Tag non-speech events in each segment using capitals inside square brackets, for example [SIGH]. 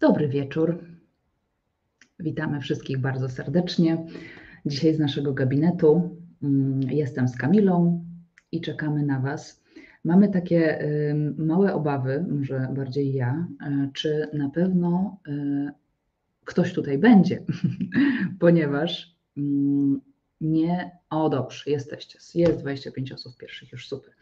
Dobry wieczór. Witamy wszystkich bardzo serdecznie. Dzisiaj z naszego gabinetu mm, jestem z Kamilą i czekamy na Was. Mamy takie małe obawy, może bardziej ja, e, czy na pewno e, ktoś tutaj będzie, [LAUGHS] ponieważ mm, nie. O, dobrze, jesteście. Jest 25 osób pierwszych, już super.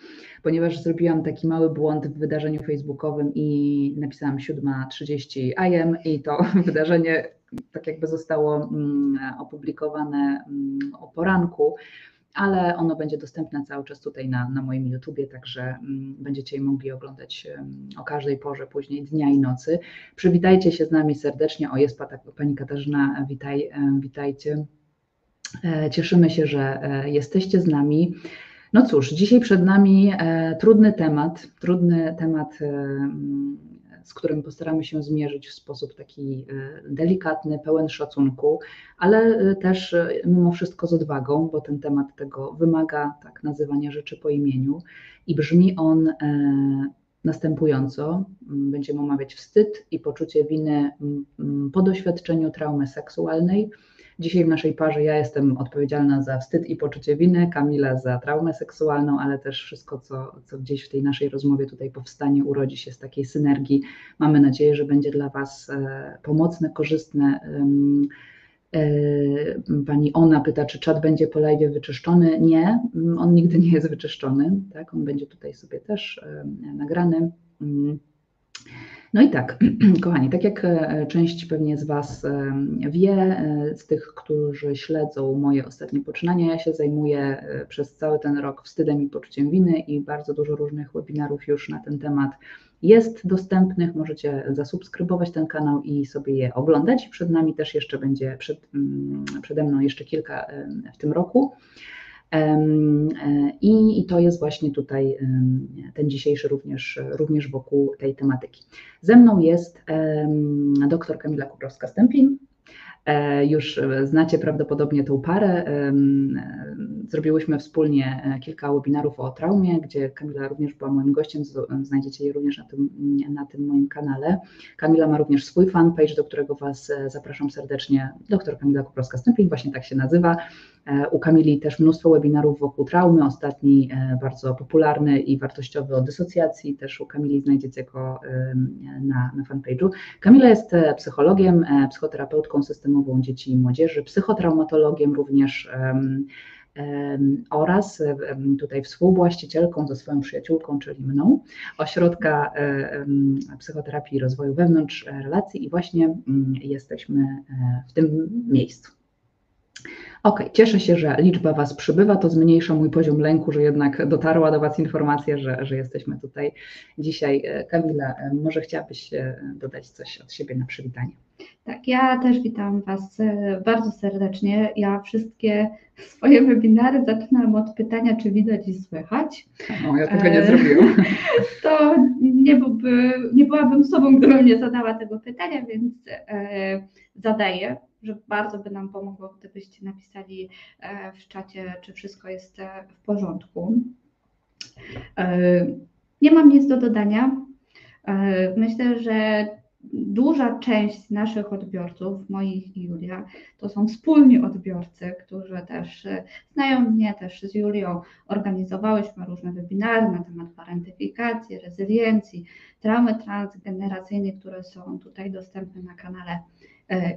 Ponieważ zrobiłam taki mały błąd w wydarzeniu facebookowym i napisałam 7.30 AM i to [LAUGHS] wydarzenie tak jakby zostało mm, opublikowane mm, o poranku, ale ono będzie dostępne cały czas tutaj na, na moim YouTubie, także mm, będziecie je mogli oglądać o każdej porze później dnia i nocy. Przywitajcie się z nami serdecznie. O, jest pani Katarzyna, witaj, witajcie. E, cieszymy się, że e, jesteście z nami. No cóż, dzisiaj przed nami e, trudny temat, trudny temat, z którym postaramy się zmierzyć w sposób taki delikatny, pełen szacunku, ale też mimo wszystko z odwagą, bo ten temat tego wymaga tak nazywania rzeczy po imieniu i brzmi on następująco. Będziemy omawiać wstyd i poczucie winy po doświadczeniu traumy seksualnej Dzisiaj w naszej parze ja jestem odpowiedzialna za wstyd i poczucie winy, Kamila za traumę seksualną, ale też wszystko, co, co gdzieś w tej naszej rozmowie tutaj powstanie, urodzi się z takiej synergii. Mamy nadzieję, że będzie dla Was e, pomocne, korzystne. E, pani Ona pyta, czy czat będzie po live wyczyszczony. Nie, on nigdy nie jest wyczyszczony. Tak? On będzie tutaj sobie też nagrany. No i tak, [CLEARS THROAT] kochani, tak jak e, część pewnie z Was e, wie, e, z tych, którzy śledzą moje ostatnie poczynania, ja się zajmuję przez cały ten rok wstydem i poczuciem winy i bardzo dużo różnych webinarów już na ten temat jest dostępnych. Możecie zasubskrybować ten kanał i sobie je oglądać. Przed nami też jeszcze będzie, przed, mm, przede mną jeszcze kilka w tym roku. E, I, I, to jest właśnie tutaj ten dzisiejszy również, również wokół tej tematyki. Ze mną jest dr Kamila Kuprowska-Stępień. E, już znacie prawdopodobnie tą parę. Zrobiłyśmy wspólnie e, kilka webinarów o traumie, gdzie Kamila również była moim gościem. Znajdziecie je również na tym, na tym moim kanale. Kamila ma również swój fanpage, do którego Was zapraszam serdecznie. Dr Kamila Kuprowska-Stępień, właśnie tak się nazywa. E, u Kamili też mnóstwo webinarów wokół traumy, ostatni e, bardzo popularny i wartościowy o dysocjacji, też u Kamili znajdziecie go na, na fanpage'u. Kamila jest e, psychologiem, psychoterapeutką systemową dzieci i młodzieży, psychotraumatologiem również oraz tutaj współwłaścicielką ze swoją przyjaciółką, czyli mną, ośrodka psychoterapii i rozwoju wewnątrz relacji i właśnie mm, jesteśmy w tym miejscu. Ok, cieszę się, że liczba Was przybywa, to zmniejsza mój poziom lęku, że jednak dotarła do Was informacja, że, że jesteśmy tutaj dzisiaj. E, Kamila, e, może chciałabyś e, dodać coś od siebie na przywitanie? Tak, ja też witam Was bardzo serdecznie. Ja wszystkie swoje webinary zaczynam od pytania, czy widać i słychać. O, ja tego nie zrobiłam. [LAUGHS] To nie, byłby, nie byłabym sobą, gdybym nie zadała tego pytania, więc zadaję że bardzo by nam pomogło, gdybyście napisali e, w czacie, czy wszystko jest e, w porządku. E, nie mam nic do dodania. Myślę, że duża część naszych odbiorców, moich i Julia, to są wspólni odbiorcy, którzy też znają mnie, też z Julią organizowałyśmy różne webinary na temat parentyfikacji, rezyliencji, traumy transgeneracyjnej, które są tutaj dostępne na kanale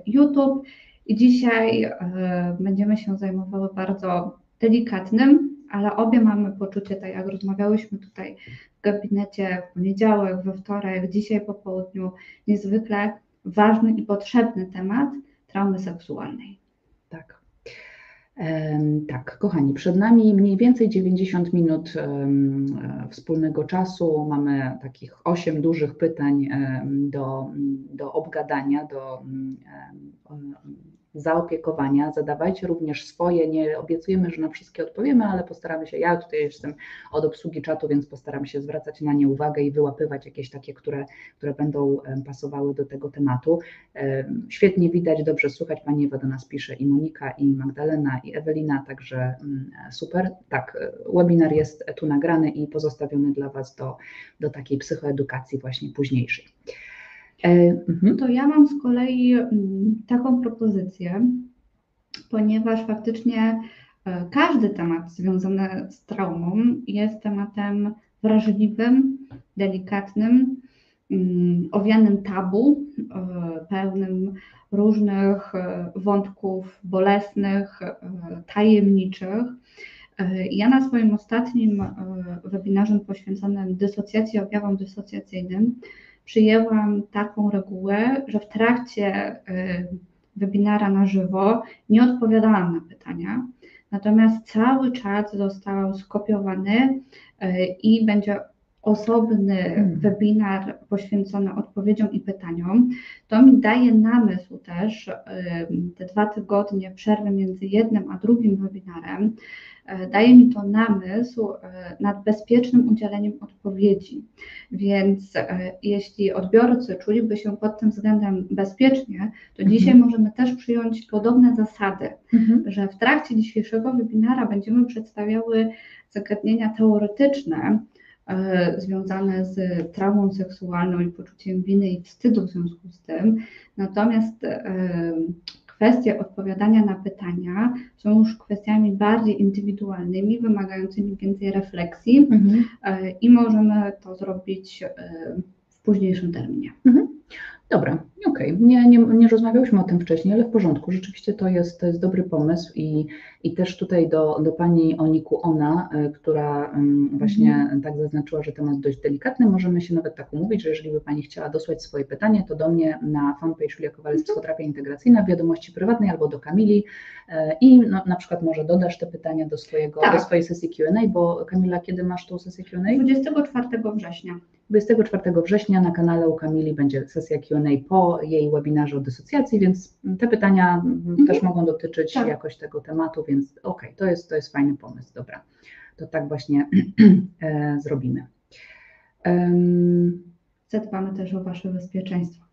YouTube. I dzisiaj e, będziemy się zajmowały bardzo delikatnym, ale obie mamy poczucie, tak jak rozmawiałyśmy tutaj w gabinecie w poniedziałek, we wtorek, dzisiaj po południu, niezwykle ważny i potrzebny temat traumy seksualnej. Tak, kochani, przed nami mniej więcej 90 minut wspólnego czasu. Mamy takich 8 dużych pytań do, do obgadania, do zaopiekowania. Zadawajcie również swoje. Nie obiecujemy, że na wszystkie odpowiemy, ale postaramy się. Ja tutaj jestem od obsługi czatu, więc postaram się zwracać na nie uwagę i wyłapywać jakieś takie, które, które będą pasowały do tego tematu. Świetnie widać, dobrze słuchać. Pani Ewa do nas pisze i Monika, i Magdalena, i Ewelina, także mm, super. Tak, webinar jest tu nagrany i pozostawiony dla Was do, do takiej psychoedukacji właśnie późniejszej. E, mhm. To ja mam z kolei mm, taką propozycję, ponieważ faktycznie e, każdy temat związany z traumą jest tematem wrażliwym, delikatnym, mm, owianym tabu, e, pełnym różnych wątków bolesnych, tajemniczych. Ja na swoim ostatnim webinarze poświęconym dysocjacji, objawom dysocjacyjnym przyjęłam taką regułę, że w trakcie webinara na żywo nie odpowiadałam na pytania, natomiast cały czat został skopiowany e, i będzie osobny hmm. webinar poświęcony odpowiedziom i pytaniom. To mi daje namysł też e, te dwa tygodnie przerwy między jednym a drugim webinarem, E, daje mi to namysł e, nad bezpiecznym udzieleniem odpowiedzi. Więc jeśli odbiorcy czuliby się pod tym względem bezpiecznie, to mhm. dzisiaj możemy też przyjąć podobne zasady, mhm. że w trakcie dzisiejszego webinara będziemy przedstawiały zagadnienia teoretyczne, związane z traumą seksualną i poczuciem winy i wstydu w związku z tym. Natomiast kwestie odpowiadania na pytania są już kwestiami bardziej indywidualnymi, wymagającymi więcej refleksji mhm. E, i możemy to zrobić e, w późniejszym terminie. Mhm. Dobra, okej. Okay. Nie, nie, nie rozmawiałyśmy o tym wcześniej, ale w porządku. Rzeczywiście to jest, to jest dobry pomysł i, i też tutaj do, do pani Oniku Ona, y, która właśnie mm. tak zaznaczyła, że temat dość delikatny, możemy się nawet tak umówić, że jeżeli by pani chciała dosłać swoje pytanie, to do mnie na fanpage Julia Kowalec mhm. Psychoterapia Integracyjna, wiadomości prywatnej albo do Kamili y, i no, na przykład może dodasz te pytania do, swojego, tak. do swojej sesji Q&A, bo Kamila, kiedy masz tą sesję Q&A? 24 września. 24 września na kanale u Kamili będzie sesja Q&A po jej webinarze o dysocjacji, więc te pytania mhm. też mogą dotyczyć tak. jakoś tego tematu, więc okej, okay, to, jest, to jest fajny pomysł, dobra. To tak właśnie [CLEARS THROAT] e, zrobimy. Um, Zadbamy też o Wasze bezpieczeństwo.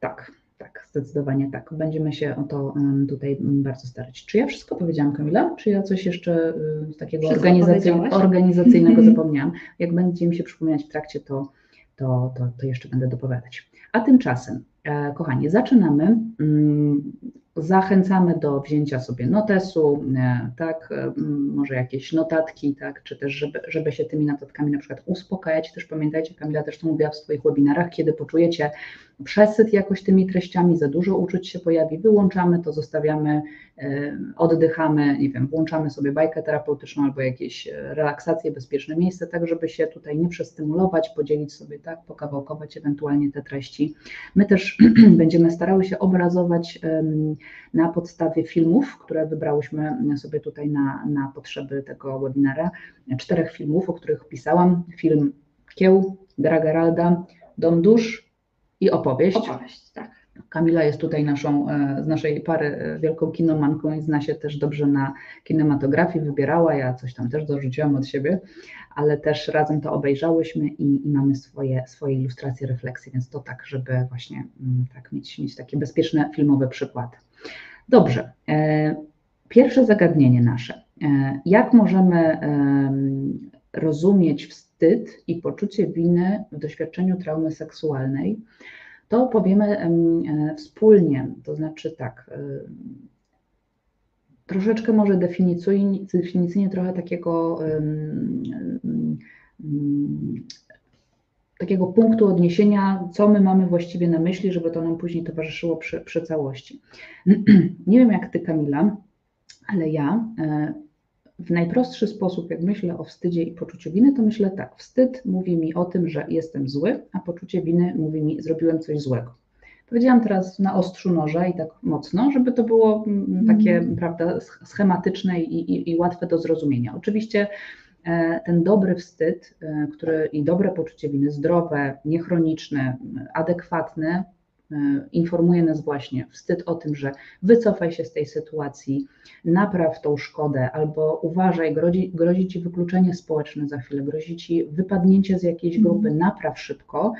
Tak, tak, zdecydowanie tak. Będziemy się o to tutaj bardzo starać. Czy ja wszystko powiedziałam, Kamila? Czy ja coś jeszcze y, z takiego organizacyj organizacyjnego [LAUGHS] zapomniałam? Jak będzie mi się przypominać w trakcie, to, to, to, to jeszcze będę dopowiadać. A tymczasem, e, kochani, zaczynamy. Mm, zachęcamy do wzięcia sobie notesu, e, tak, e, może jakieś notatki, tak, czy też żeby, żeby się tymi notatkami na przykład uspokajać. Też pamiętajcie, Kamila też to mówiła w swoich webinarach, kiedy poczujecie przesyt jakoś tymi treściami, za dużo uczuć się pojawi, wyłączamy to, zostawiamy, e, oddychamy, nie wiem, włączamy sobie bajkę terapeutyczną albo jakieś relaksacje, bezpieczne miejsce, tak żeby się tutaj nie przestymulować, podzielić sobie, tak, pokawałkować ewentualnie te treści. My też [CLEARS THROAT] będziemy starały się obrazować na podstawie filmów, które wybrałyśmy sobie tutaj na, na potrzeby tego webinara, czterech filmów, o których pisałam. Film Kieł, Gra Geralda, Dom Dusz i Opowieść. Opowieść, tak. Kamila jest tutaj naszą, e, z naszej pary e, wielką kinomanką i zna się też dobrze na kinematografii, wybierała, ja coś tam też dorzuciłam od siebie, ale też razem to obejrzałyśmy i, i mamy swoje, swoje ilustracje, refleksje, więc to tak, żeby właśnie mm, tak mieć, mieć takie bezpieczne filmowe przykłady. Dobrze. E, pierwsze zagadnienie nasze. Jak możemy rozumieć wstyd i poczucie winy w doświadczeniu traumy seksualnej? To powiemy e, wspólnie, to znaczy tak, troszeczkę może definicyjnie trochę takiego takiego punktu odniesienia, co my mamy właściwie na myśli, żeby to nam później towarzyszyło przy, przy całości. [CLEARS THROAT] Nie wiem jak Ty, Kamila, ale ja e, w najprostszy sposób, jak myślę o wstydzie i poczuciu winy, to myślę tak. Wstyd mówi mi o tym, że jestem zły, a poczucie winy mówi mi, zrobiłem coś złego. Powiedziałam teraz na ostrzu noża i tak mocno, żeby to było mm, takie, mm. prawda, schematyczne i, i, i łatwe do zrozumienia. Oczywiście E, ten dobry wstyd e, który, i dobre poczucie winy, zdrowe, niechroniczne, adekwatne, informuje nas właśnie wstyd o tym, że wycofaj się z tej sytuacji, napraw tą szkodę, albo uważaj, grozi, grozi ci wykluczenie społeczne za chwilę, grozi ci wypadnięcie z jakiejś grupy, mhm. napraw szybko,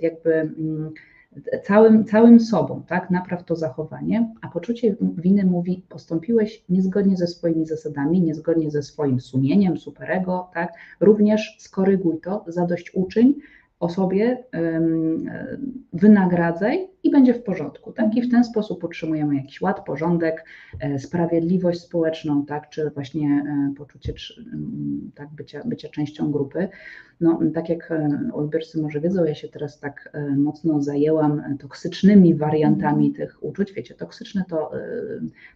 jakby mm, całym, całym sobą, tak, napraw to zachowanie, a poczucie winy mówi, postąpiłeś niezgodnie ze swoimi zasadami, niezgodnie ze swoim sumieniem, superego, tak, również skoryguj to, zadośćuczyń, osobie wynagradzaj i będzie w porządku, tak? I w ten sposób utrzymujemy jakiś ład, porządek, e, sprawiedliwość społeczną, tak? Czy właśnie e, poczucie tak, bycia, bycia częścią grupy. No, tak jak e, odbiorcy może wiedzą, ja się teraz tak mocno zajęłam toksycznymi wariantami mhm. tych uczuć. Wiecie, toksyczne to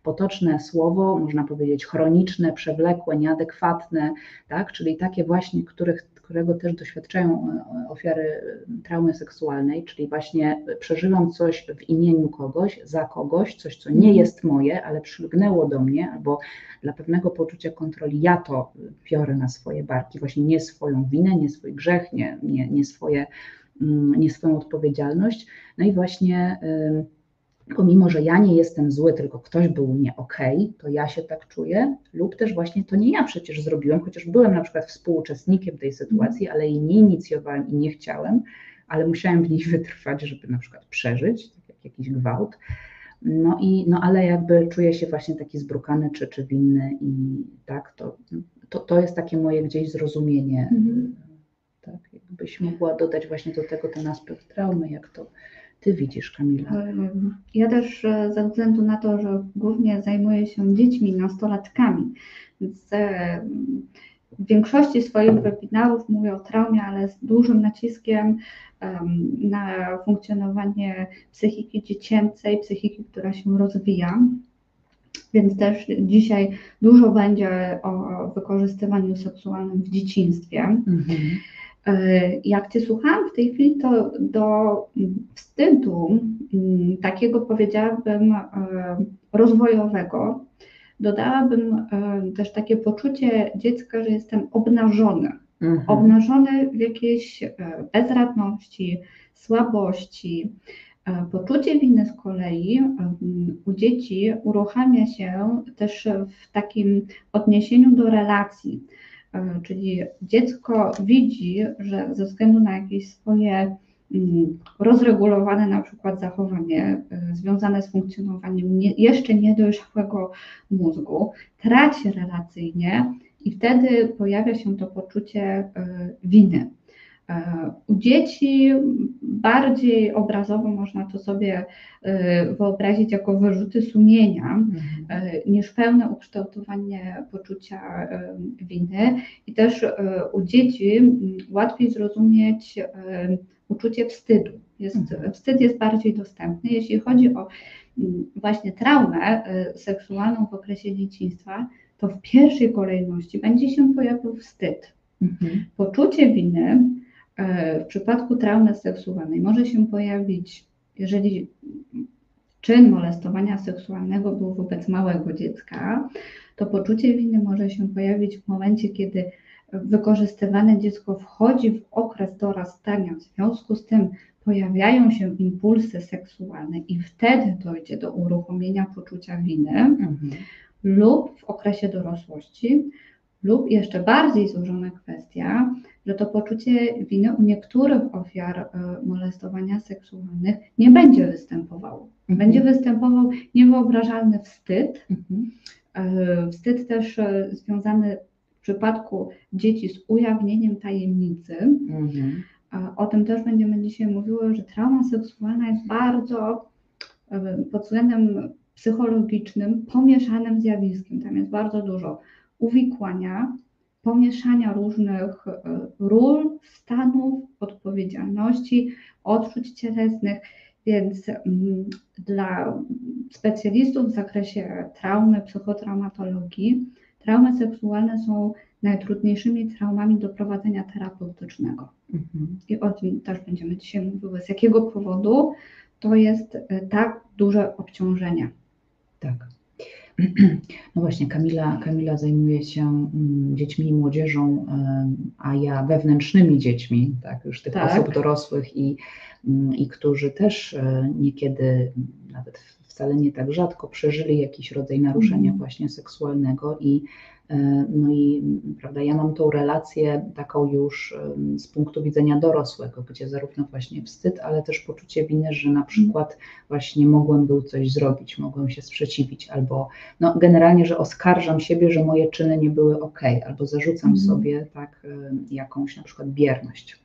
potoczne słowo, można powiedzieć chroniczne, przewlekłe, nieadekwatne, tak? Czyli takie właśnie, których którego też doświadczają e, ofiary traumy seksualnej, czyli właśnie przeżywam coś w imieniu kogoś, za kogoś, coś, co nie mhm. jest moje, ale przylgnęło do mnie, albo dla pewnego poczucia kontroli ja to biorę na swoje barki, właśnie nie swoją winę, nie swój grzech, nie, nie, nie, swoje, mm, nie swoją odpowiedzialność. No i właśnie pomimo, że ja nie jestem zły, tylko ktoś był nie okej, okay, to ja się tak czuję, lub też właśnie to nie ja przecież zrobiłem, chociaż byłem na przykład współuczestnikiem tej sytuacji, ale jej nie inicjowałem i nie chciałem, ale musiałem w niej [LAUGHS] wytrwać, żeby na przykład przeżyć, tak jak jakiś gwałt. No i, no ale jakby czuję się właśnie taki zbrukany czy, czy winny i tak, to, to, to jest takie moje gdzieś zrozumienie. Mhm. Tak, jakbyś mogła dodać właśnie do tego ten aspekt traumy, jak to ty widzisz, Kamila? Ja też e, ze względu na to, że głównie zajmuję się dziećmi, nastolatkami, więc e, w większości swoich webinarów mówię o traumie, ale z dużym naciskiem na funkcjonowanie psychiki dziecięcej, psychiki, która się rozwija. Więc też dzisiaj dużo będzie o wykorzystywaniu seksualnym w dzieciństwie. Mhm. E, jak Cię słuchałam w tej chwili, to do wstydu, mm, takiego powiedziałabym e, rozwojowego, dodałabym e, też takie poczucie dziecka, że jestem obnażony. Mhm. Obnażony w jakiejś bezradności, słabości. Poczucie winy z kolei u dzieci uruchamia się też w takim odniesieniu do relacji czyli dziecko widzi, że ze względu na jakieś swoje mm, rozregulowane na przykład zachowanie e, związane z funkcjonowaniem nie, jeszcze niedojrzałego mózgu, traci relacyjnie i wtedy pojawia się to poczucie e, winy. U dzieci bardziej obrazowo można to sobie e, wyobrazić jako wyrzuty sumienia, mhm. E, niż pełne ukształtowanie poczucia e, winy. I też u dzieci łatwiej zrozumieć uczucie wstydu. Jest, mhm. Wstyd jest bardziej dostępny. Jeśli chodzi o właśnie traumę seksualną w okresie dzieciństwa, to w pierwszej kolejności będzie się pojawił wstyd. Mhm. Poczucie winy E, w przypadku traumy seksualnej może się pojawić, jeżeli czyn molestowania seksualnego był wobec małego dziecka, to poczucie winy może się pojawić w momencie, kiedy wykorzystywane dziecko wchodzi w okres dorastania, w związku z tym pojawiają się impulsy seksualne i wtedy dojdzie do uruchomienia poczucia winy, mhm. lub w okresie dorosłości, lub jeszcze bardziej złożona kwestia, że to poczucie winy u niektórych ofiar e, molestowania seksualnych nie będzie występowało. Mhm. Będzie występował niewyobrażalny wstyd. Mhm. E, wstyd też e, związany w przypadku dzieci z ujawnieniem tajemnicy. Mhm. O tym też będziemy dzisiaj mówiły, że trauma seksualna jest bardzo pod względem psychologicznym pomieszanym zjawiskiem. Tam jest bardzo dużo uwikłania, pomieszania różnych e, ról, stanów, odpowiedzialności, odczuć cielesnych, więc mm, dla specjalistów w zakresie traumy, psychotraumatologii, traumy seksualne są najtrudniejszymi traumami do prowadzenia terapeutycznego. Mhm. I o tym też będziemy dzisiaj mówiły. Z jakiego powodu to jest e, tak duże obciążenie. Tak. [CLEARS THROAT] No właśnie, Kamila, Kamila zajmuje się mm, dziećmi i młodzieżą, a ja wewnętrznymi dziećmi, tak, już tych tak. osób dorosłych i, mm, i którzy też e, niekiedy, nawet wcale nie tak rzadko, przeżyli jakiś rodzaj naruszenia mm. właśnie seksualnego i no i prawda, ja mam tą relację taką już z punktu widzenia dorosłego, gdzie zarówno właśnie wstyd, ale też poczucie winy, że na przykład właśnie mogłem był coś zrobić, mogłem się sprzeciwić, albo no generalnie, że oskarżam siebie, że moje czyny nie były ok, albo zarzucam mhm. sobie tak jakąś na przykład bierność.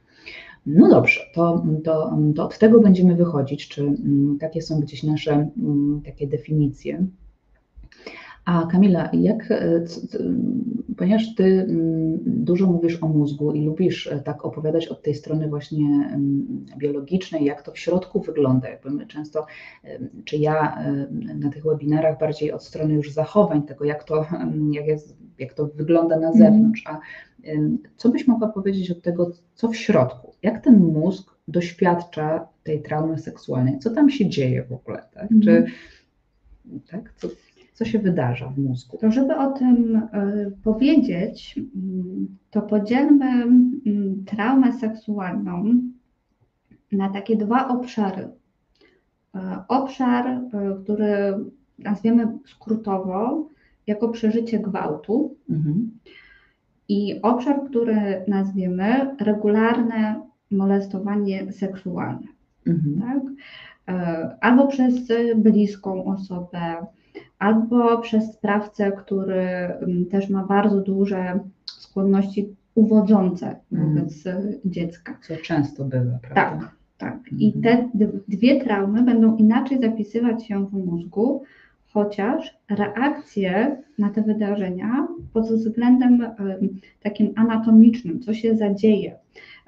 No dobrze, to, to, to od tego będziemy wychodzić, czy mm, takie są gdzieś nasze mm, takie definicje. A Kamila, jak, e, ponieważ Ty mm, dużo mówisz o mózgu i lubisz e, tak opowiadać od tej strony właśnie mm, biologicznej, jak to w środku wygląda, jakby my często, czy ja na tych webinarach bardziej od strony już zachowań tego, jak to, jak, jest, jak to wygląda na mhm. zewnątrz, a co byś mogła powiedzieć od tego, co w środku? Jak ten mózg doświadcza tej traumy seksualnej? Co tam się dzieje w ogóle? Tak? Czy, mhm. tak? Co, co się wydarza w mózgu. To żeby o tym y, powiedzieć, mm, to podzielmy mm, traumę seksualną na takie dwa obszary. Y, obszar, y, który nazwiemy skrótowo jako przeżycie gwałtu mhm. i obszar, który nazwiemy regularne molestowanie seksualne. Mhm. Tak? Albo przez bliską osobę, albo przez sprawcę, który mm, też ma bardzo duże skłonności uwodzące mhm. wobec mm. dziecka. Co często bywa, prawda? Tak, tak. I mhm. te dwie traumy będą inaczej zapisywać się w mózgu, chociaż reakcje na te wydarzenia pod względem takim anatomicznym, co się zadzieje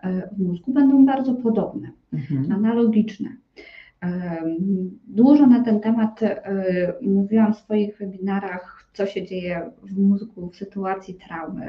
e, w mózgu, będą bardzo podobne, mhm. analogiczne. Dużo na ten temat e, mówiłam w swoich webinarach, co się dzieje w mózgu w sytuacji traumy.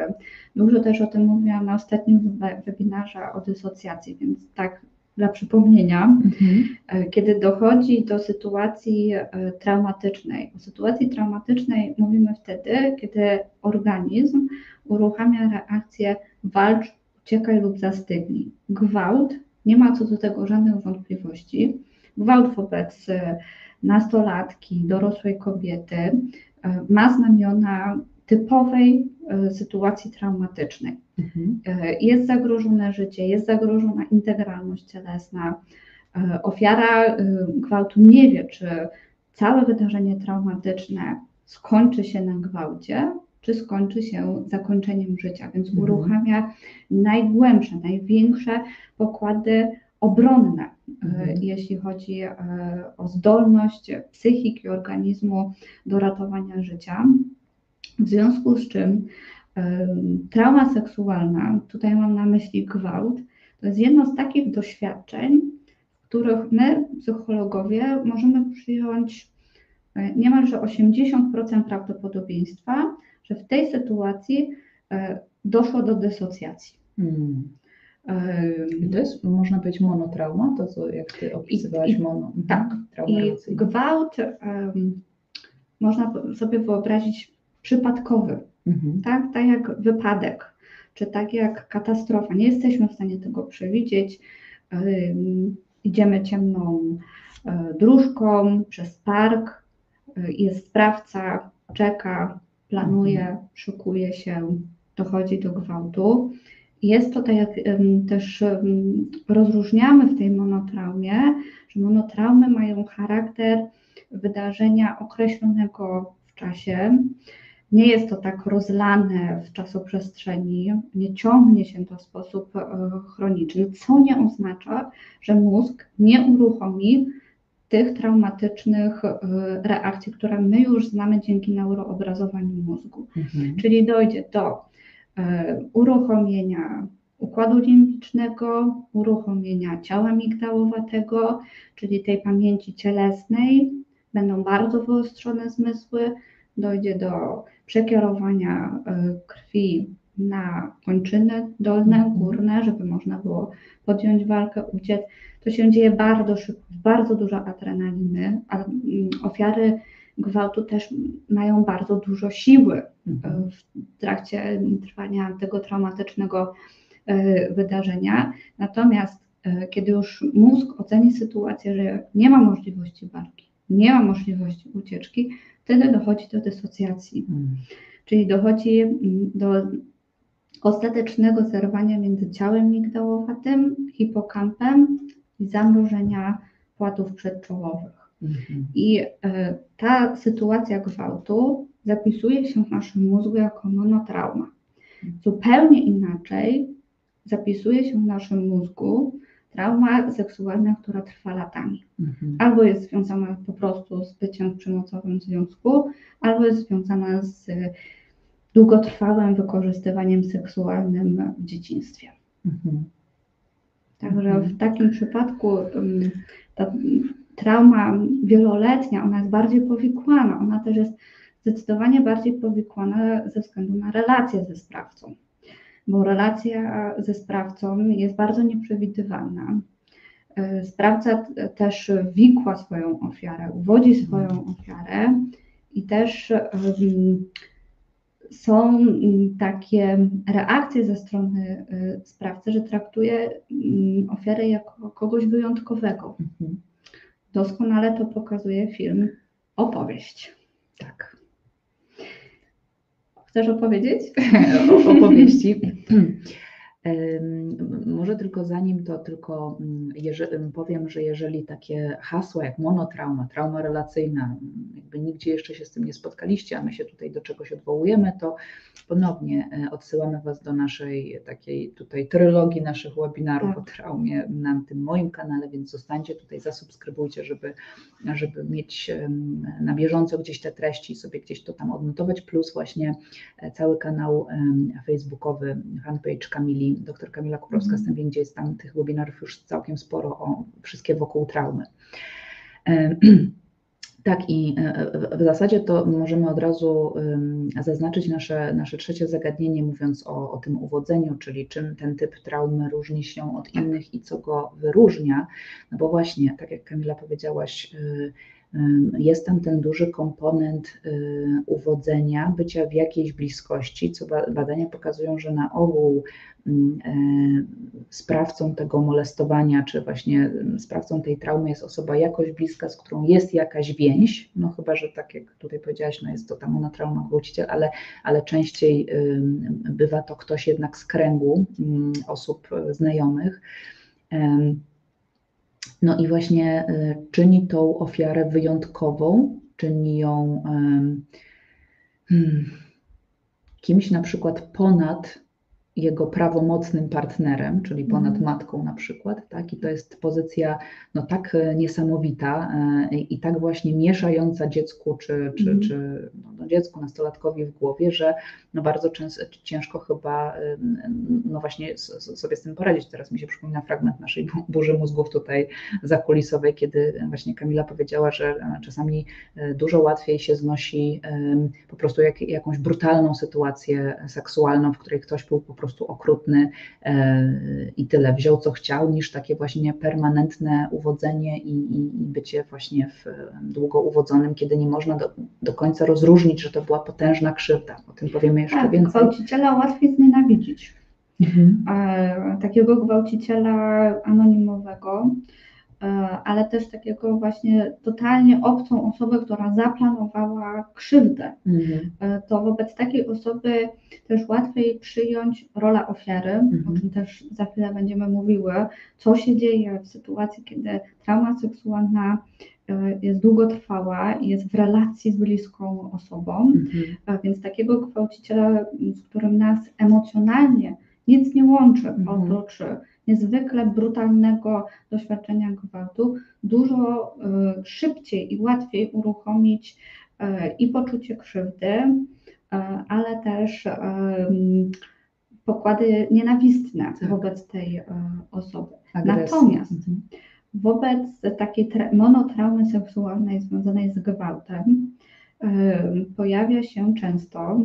Dużo też o tym mówiłam na ostatnim webinarze o dysocjacji, więc tak dla przypomnienia, mhm. E, kiedy dochodzi do sytuacji e, traumatycznej. O sytuacji traumatycznej mówimy wtedy, kiedy organizm uruchamia reakcję walcz, uciekaj lub zastygnij. Gwałt, nie ma co do tego żadnych wątpliwości gwałt wobec e, nastolatki, dorosłej kobiety e, ma znamiona typowej e, sytuacji traumatycznej. Mhm. Jest zagrożone życie, jest zagrożona integralność cielesna. Ofiara gwałtu nie wie, czy całe wydarzenie traumatyczne skończy się na gwałcie, czy skończy się zakończeniem życia, więc mhm. uruchamia najgłębsze, największe pokłady obronne, e, mhm. jeśli chodzi e, o zdolność psychiki organizmu do ratowania życia. W związku z czym e, trauma seksualna, tutaj mam na myśli gwałt, to jest jedno z takich doświadczeń, w których my, psychologowie, możemy przyjąć niemalże 80% prawdopodobieństwa, że w tej sytuacji doszło do dysocjacji. Hmm. To jest, można powiedzieć, monotrauma, to co jak Ty opisywałaś, I, mono, tak. I gwałt um, można sobie wyobrazić przypadkowy, mhm. tak? tak jak wypadek, czy tak jak katastrofa. Nie jesteśmy w stanie tego przewidzieć. Um, idziemy ciemną um, dróżką przez park, um, jest sprawca, czeka, planuje, mhm. szykuje się, dochodzi do gwałtu. Jest to tak jak też rozróżniamy w tej monotraumie, że monotraumy mają charakter wydarzenia określonego w czasie. Nie jest to tak rozlane w czasoprzestrzeni, nie ciągnie się to w sposób e, chroniczny, co nie oznacza, że mózg nie uruchomi tych traumatycznych e, reakcji, które my już znamy dzięki neuroobrazowaniu mózgu. Mhm. Czyli dojdzie do uruchomienia układu limbicznego, uruchomienia ciała migdałowatego, czyli tej pamięci cielesnej. Będą bardzo wyostrzone zmysły, dojdzie do przekierowania e, krwi na kończyny dolne, mhm. górne, żeby można było podjąć walkę, uciec. To się dzieje bardzo szybko, bardzo dużo adrenaliny, a mm, ofiary gwałtu też mają bardzo dużo siły mhm. w trakcie trwania tego traumatycznego e, wydarzenia. Natomiast e, kiedy już mózg oceni sytuację, że nie ma możliwości walki, nie ma możliwości ucieczki, wtedy dochodzi do dysocjacji. Mhm. Czyli dochodzi do ostatecznego zerwania między ciałem migdałowatym, hipokampem i zamrożenia płatów przedczołowych. Mhm. I e, ta sytuacja gwałtu zapisuje się w naszym mózgu jako monotrauma. Zupełnie inaczej zapisuje się w naszym mózgu trauma seksualna, która trwa latami. Mhm. Albo jest związana po prostu z byciem w przemocowym związku, albo jest związana z długotrwałym wykorzystywaniem seksualnym w dzieciństwie. Mhm. Także Mhm. w takim przypadku ta trauma wieloletnia, ona jest bardziej powikłana, ona też jest zdecydowanie bardziej powikłana ze względu na relację ze sprawcą, bo relacja ze sprawcą jest bardzo nieprzewidywalna. Y, Sprawca też wikła swoją ofiarę, uwodzi swoją ofiarę i też są takie reakcje ze strony y, sprawcy, że traktuje ofiarę jako kogoś wyjątkowego. Mhm. Doskonale to pokazuje film Opowieść. Tak. Chcesz opowiedzieć? o- [LAUGHS] opowieści. [LAUGHS] Może tylko zanim to tylko mm, powiem, że jeżeli takie hasła jak monotrauma, trauma relacyjna, jakby nigdzie jeszcze się z tym nie spotkaliście, a my się tutaj do czegoś odwołujemy, to ponownie e, odsyłamy Was do naszej takiej tutaj trylogii naszych webinarów Tak. o traumie na tym moim kanale, więc zostańcie tutaj, zasubskrybujcie, żeby, żeby mieć na bieżąco gdzieś te treści, sobie gdzieś to tam odnotować, plus właśnie e, cały kanał facebookowy, fanpage Kamili, dr Kamila Kuprowska-Stępień, gdzie jest tam tych webinarów już całkiem sporo o wszystkie wokół traumy. Em, [CLEARS THROAT] Tak, i e, w- zasadzie to możemy od razu zaznaczyć nasze, nasze trzecie zagadnienie, mówiąc o, o tym uwodzeniu, czyli czym ten typ traumy różni się od innych i co go wyróżnia. No bo właśnie, tak jak Kamila powiedziałaś, y, jest tam ten duży komponent y, uwodzenia, bycia w jakiejś bliskości, co ba- badania pokazują, że na ogół ym, e, sprawcą tego molestowania, czy właśnie ym, sprawcą tej traumy jest osoba jakoś bliska, z którą jest jakaś więź, no chyba, że tak jak tutaj powiedziałaś, no jest to tam ona trauma gwałciciel, ale, ale częściej bywa to ktoś jednak z kręgu ym, osób y, znajomych. No i właśnie y, czyni tą ofiarę wyjątkową, czyni ją hmm, kimś na przykład ponad jego prawomocnym partnerem, czyli ponad Mhm. matką na przykład, tak? I to jest pozycja no, tak e, niesamowita e, i tak właśnie mieszająca dziecku czy, czy, Mhm. czy no, no, dziecku, nastolatkowi w głowie, że no, bardzo często, ciężko chyba no właśnie sobie z tym poradzić. Teraz mi się przypomina fragment naszej bu- burzy mózgów tutaj zakulisowej, kiedy właśnie Kamila powiedziała, że e, czasami e, dużo łatwiej się znosi po prostu jak, jakąś brutalną sytuację seksualną, w której ktoś był po prostu okrutny e, i tyle, wziął co chciał, niż takie właśnie permanentne uwodzenie i, i, bycie właśnie w, długo uwodzonym, kiedy nie można do, do końca rozróżnić, że to była potężna krzywda. O tym powiemy jeszcze Tak, więcej. gwałciciela łatwiej znienawidzić. Mhm. E, takiego gwałciciela anonimowego, ale też takiego właśnie totalnie obcą osobę, która zaplanowała krzywdę. Mhm. E, To wobec takiej osoby też łatwiej przyjąć rolę ofiary, Mhm. o czym też za chwilę będziemy mówiły, co się dzieje w sytuacji, kiedy trauma seksualna e, jest długotrwała i jest w relacji z bliską osobą. Mhm. Więc takiego gwałciciela, z którym nas emocjonalnie nic nie łączy, Mhm. oprócz niezwykle brutalnego doświadczenia gwałtu, dużo e, szybciej i łatwiej uruchomić e, i poczucie krzywdy, e, ale też pokłady nienawistne Tak. wobec tej osoby. Agresja. Natomiast Mhm. wobec takiej tra- monotraumy seksualnej związanej z gwałtem em, pojawia się często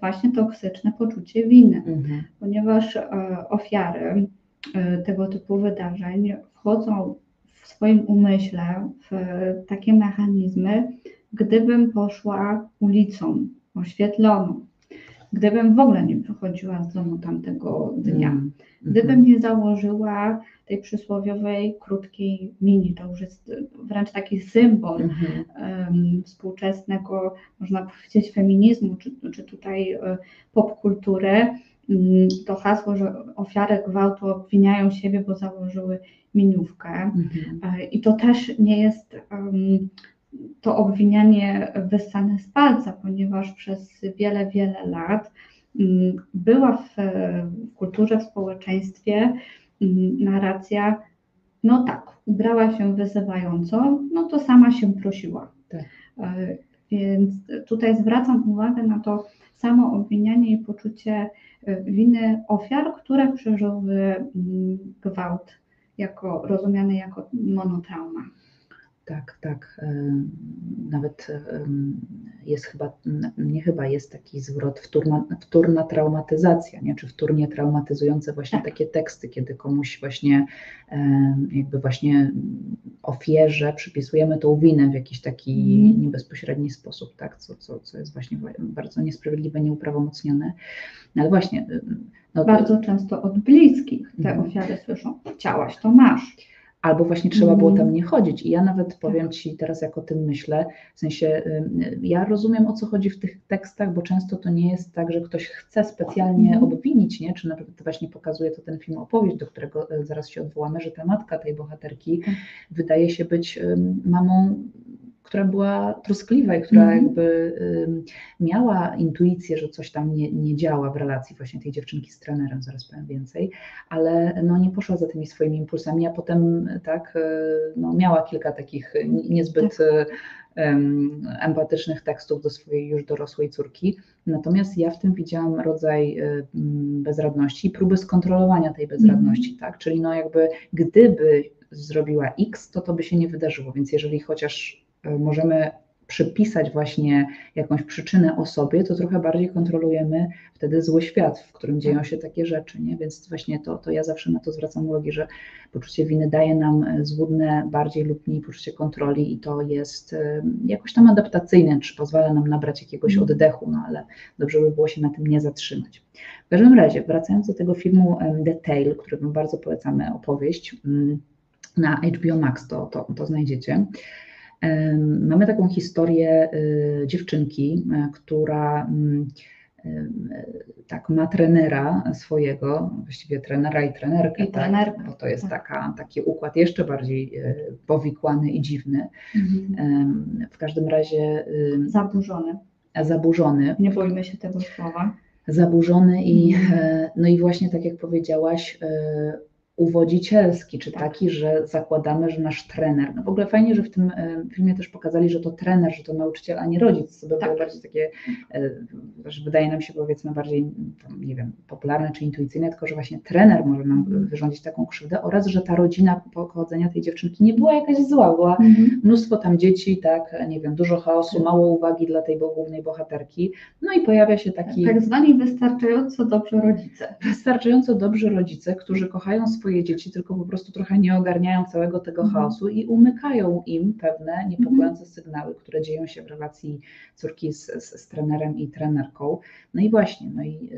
właśnie toksyczne poczucie winy, Mhm. ponieważ ofiary tego typu wydarzeń wchodzą w swoim umyśle w takie mechanizmy, gdybym poszła ulicą oświetloną, gdybym w ogóle nie wychodziła z domu tamtego dnia, Mhm. Gdybym nie założyła tej przysłowiowej krótkiej mini, to już jest wręcz taki symbol em, współczesnego, można powiedzieć, feminizmu, czy, czy tutaj e, popkultury. Mm, To hasło, że ofiary gwałtu obwiniają siebie, bo założyły miniówkę. Mhm. E, I to też nie jest em, to obwinianie wyssane z palca, ponieważ przez wiele, wiele lat mm, była w, w kulturze, w społeczeństwie mm, narracja no tak, ubrała się wyzywająco, no to sama się prosiła. Tak. Więc tutaj zwracam uwagę na to samo obwinianie i poczucie e, winy ofiar, które przeżyły mm, gwałt jako rozumiany jako monotrauma. Tak, tak. Nawet jest chyba, nie chyba jest taki zwrot wtórna, wtórna traumatyzacja, nie? czy wtórnie traumatyzujące właśnie Tak. takie teksty, kiedy komuś właśnie jakby właśnie ofierze przypisujemy tą winę w jakiś taki Mhm. niebezpośredni sposób, tak? co, co, co jest właśnie bardzo niesprawiedliwe, nieuprawomocnione. No ale właśnie, no, Bardzo często od bliskich te Mhm. ofiary słyszą, chciałaś, to masz. Albo właśnie trzeba było Mhm. tam nie chodzić. I ja nawet powiem Ci teraz, jak o tym myślę, w sensie ja rozumiem o co chodzi w tych tekstach, bo często to nie jest tak, że ktoś chce specjalnie Mhm. obwinić, nie? Czy nawet właśnie pokazuje to ten film opowieść, do którego e, zaraz się odwołamy, że ta matka tej bohaterki Tak. wydaje się być mamą, która była troskliwa i która Mhm. jakby ym, miała intuicję, że coś tam nie, nie działa w relacji właśnie tej dziewczynki z trenerem, zaraz powiem więcej, ale no nie poszła za tymi swoimi impulsami, a potem tak, y, no miała kilka takich ni- niezbyt em, empatycznych tekstów do swojej już dorosłej córki. Natomiast ja w tym widziałam rodzaj y, mm, bezradności i próby skontrolowania tej bezradności, tak? Czyli no jakby gdyby zrobiła X, to to by się nie wydarzyło, więc jeżeli chociaż możemy przypisać właśnie jakąś przyczynę osobie, to trochę bardziej kontrolujemy wtedy zły świat, w którym dzieją się takie rzeczy, nie? Więc właśnie to, to ja zawsze na to zwracam uwagę, że poczucie winy daje nam e, złudne bardziej lub mniej poczucie kontroli i to jest e, jakoś tam adaptacyjne, czy pozwala nam nabrać jakiegoś Mhm. oddechu, no ale dobrze by było się na tym nie zatrzymać. W każdym razie, wracając do tego filmu który wam bardzo polecamy, opowieść, mm, na HBO Max to, to, to znajdziecie. Mamy taką historię y, dziewczynki, y, która mm, y, tak ma trenera swojego, właściwie trenera i trenerkę, I tak, bo to jest tak. taka, taki układ jeszcze bardziej powikłany i dziwny. Em, W każdym razie Zaburzony. zaburzony, Nie bójmy się tego słowa. zaburzony i Mhm. e, no i właśnie tak jak powiedziałaś, e, uwodzicielski, czy Tak. taki, że zakładamy, że nasz trener, no w ogóle fajnie, że w tym e, filmie też pokazali, że to trener, że to nauczyciel, a nie rodzic, co by Tak. było bardziej takie, e, że wydaje nam się powiedzmy bardziej, tam, nie wiem, popularne czy intuicyjne, tylko że właśnie trener może nam Mhm. wyrządzić taką krzywdę oraz, że ta rodzina pochodzenia tej dziewczynki nie była jakaś zła, była Mhm. mnóstwo tam dzieci, tak, nie wiem, dużo chaosu, mało uwagi dla tej głównej bohaterki. No i pojawia się taki Tak zwani wystarczająco dobrze rodzice. wystarczająco dobrzy rodzice, którzy kochają swoje dzieci, tylko po prostu trochę nie ogarniają całego tego Mhm. chaosu i umykają im pewne niepokojące sygnały, które dzieją się w relacji córki z, z, z trenerem i trenerką. No i właśnie, no i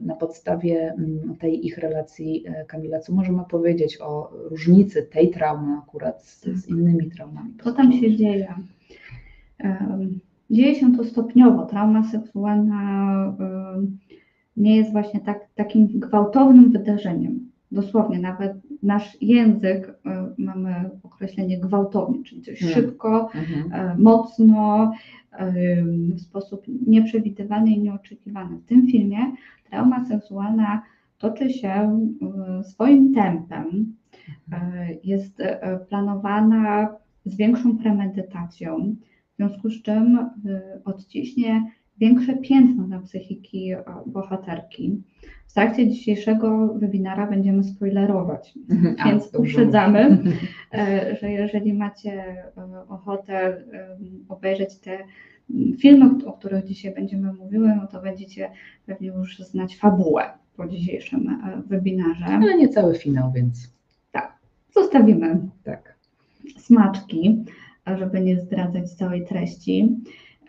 na podstawie mm, tej ich relacji, e, Kamila, co możemy powiedzieć o różnicy tej traumy akurat z, z innymi traumami? Co tam się dzieje? Dzieje się to stopniowo. Trauma seksualna nie jest właśnie tak, takim gwałtownym wydarzeniem. Dosłownie, nawet nasz język e, mamy określenie gwałtownie, czyli coś Hmm. szybko, Mhm. e, mocno, em, w sposób nieprzewidywalny i nieoczekiwany. W tym filmie trauma seksualna toczy się swoim tempem, jest planowana z większą premedytacją, w związku z czym odciśnie większe piętno na psychiki e, bohaterki. W trakcie dzisiejszego webinara będziemy spoilerować, Mhm. A, więc uprzedzamy, e, że jeżeli macie e, ochotę obejrzeć te mm, filmy, o których dzisiaj będziemy mówiły, no to będziecie pewnie już znać fabułę po dzisiejszym webinarze. Ale nie cały finał, więc Zostawimy tak. smaczki, żeby nie zdradzać całej treści.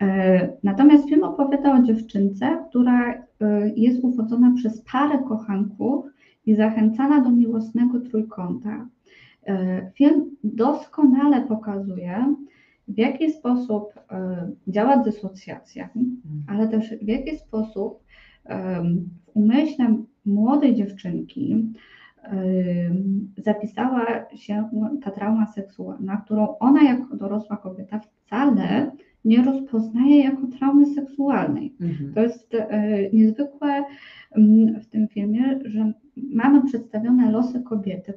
E, Natomiast film opowiada o dziewczynce, która e, jest uwodzona przez parę kochanków i zachęcana do miłosnego trójkąta. E, Film doskonale pokazuje, w jaki sposób działa dysocjacja, ale też w jaki sposób w umyśle młodej dziewczynki zapisała się ta trauma seksualna, którą ona jako dorosła kobieta wcale nie rozpoznaje jako traumy seksualnej. Mhm. To jest e, niezwykłe w tym filmie, że mamy przedstawione losy kobiety,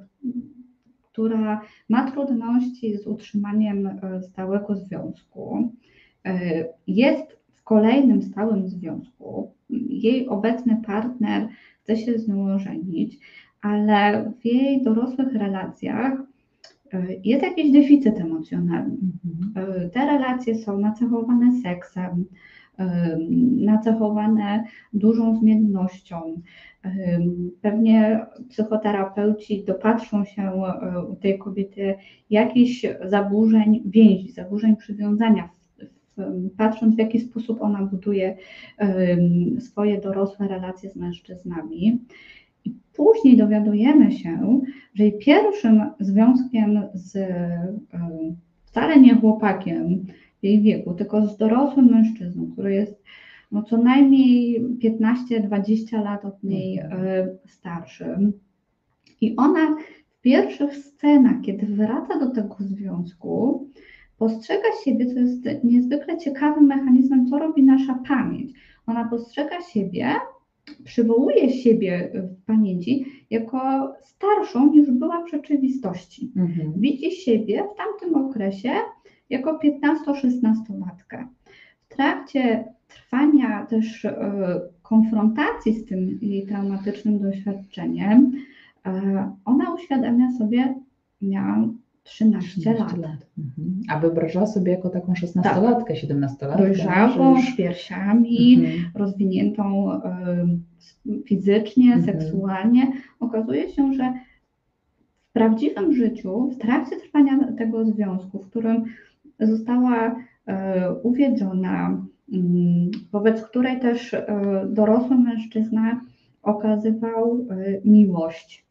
która ma trudności z utrzymaniem e, stałego związku, e, jest w kolejnym stałym związku, jej obecny partner chce się z nią ożenić, ale w jej dorosłych relacjach e, jest jakiś deficyt emocjonalny. Mhm. Te relacje są nacechowane seksem, nacechowane dużą zmiennością. Pewnie psychoterapeuci dopatrzą się e, u tej kobiety jakichś zaburzeń więzi, zaburzeń przywiązania, patrząc w jaki sposób ona buduje swoje dorosłe relacje z mężczyznami. Później dowiadujemy się, że jej pierwszym związkiem z wcale nie chłopakiem w jej wieku, tylko z dorosłym mężczyzną, który jest no co najmniej 15-20 lat od niej e, starszym. I ona w pierwszych scenach, kiedy wraca do tego związku, postrzega siebie, co jest niezwykle ciekawym mechanizmem, co robi nasza pamięć. Ona postrzega siebie, przywołuje siebie w pamięci jako starszą niż była w rzeczywistości. Mhm. Widzi siebie w tamtym okresie jako 15-16-latkę. W trakcie trwania też e, konfrontacji z tym jej traumatycznym doświadczeniem, e, ona uświadamia sobie, miałam 13 lat. Mhm. A wyobrażała sobie jako taką 16-latkę, 17-latkę. Dojrzałą, że już- z piersiami, Mhm. rozwiniętą e, fizycznie, Mhm. seksualnie. Okazuje się, że w prawdziwym życiu, w trakcie trwania tego związku, w którym została e, uwiedziona, mm, wobec której też e, dorosły mężczyzna okazywał e, miłość,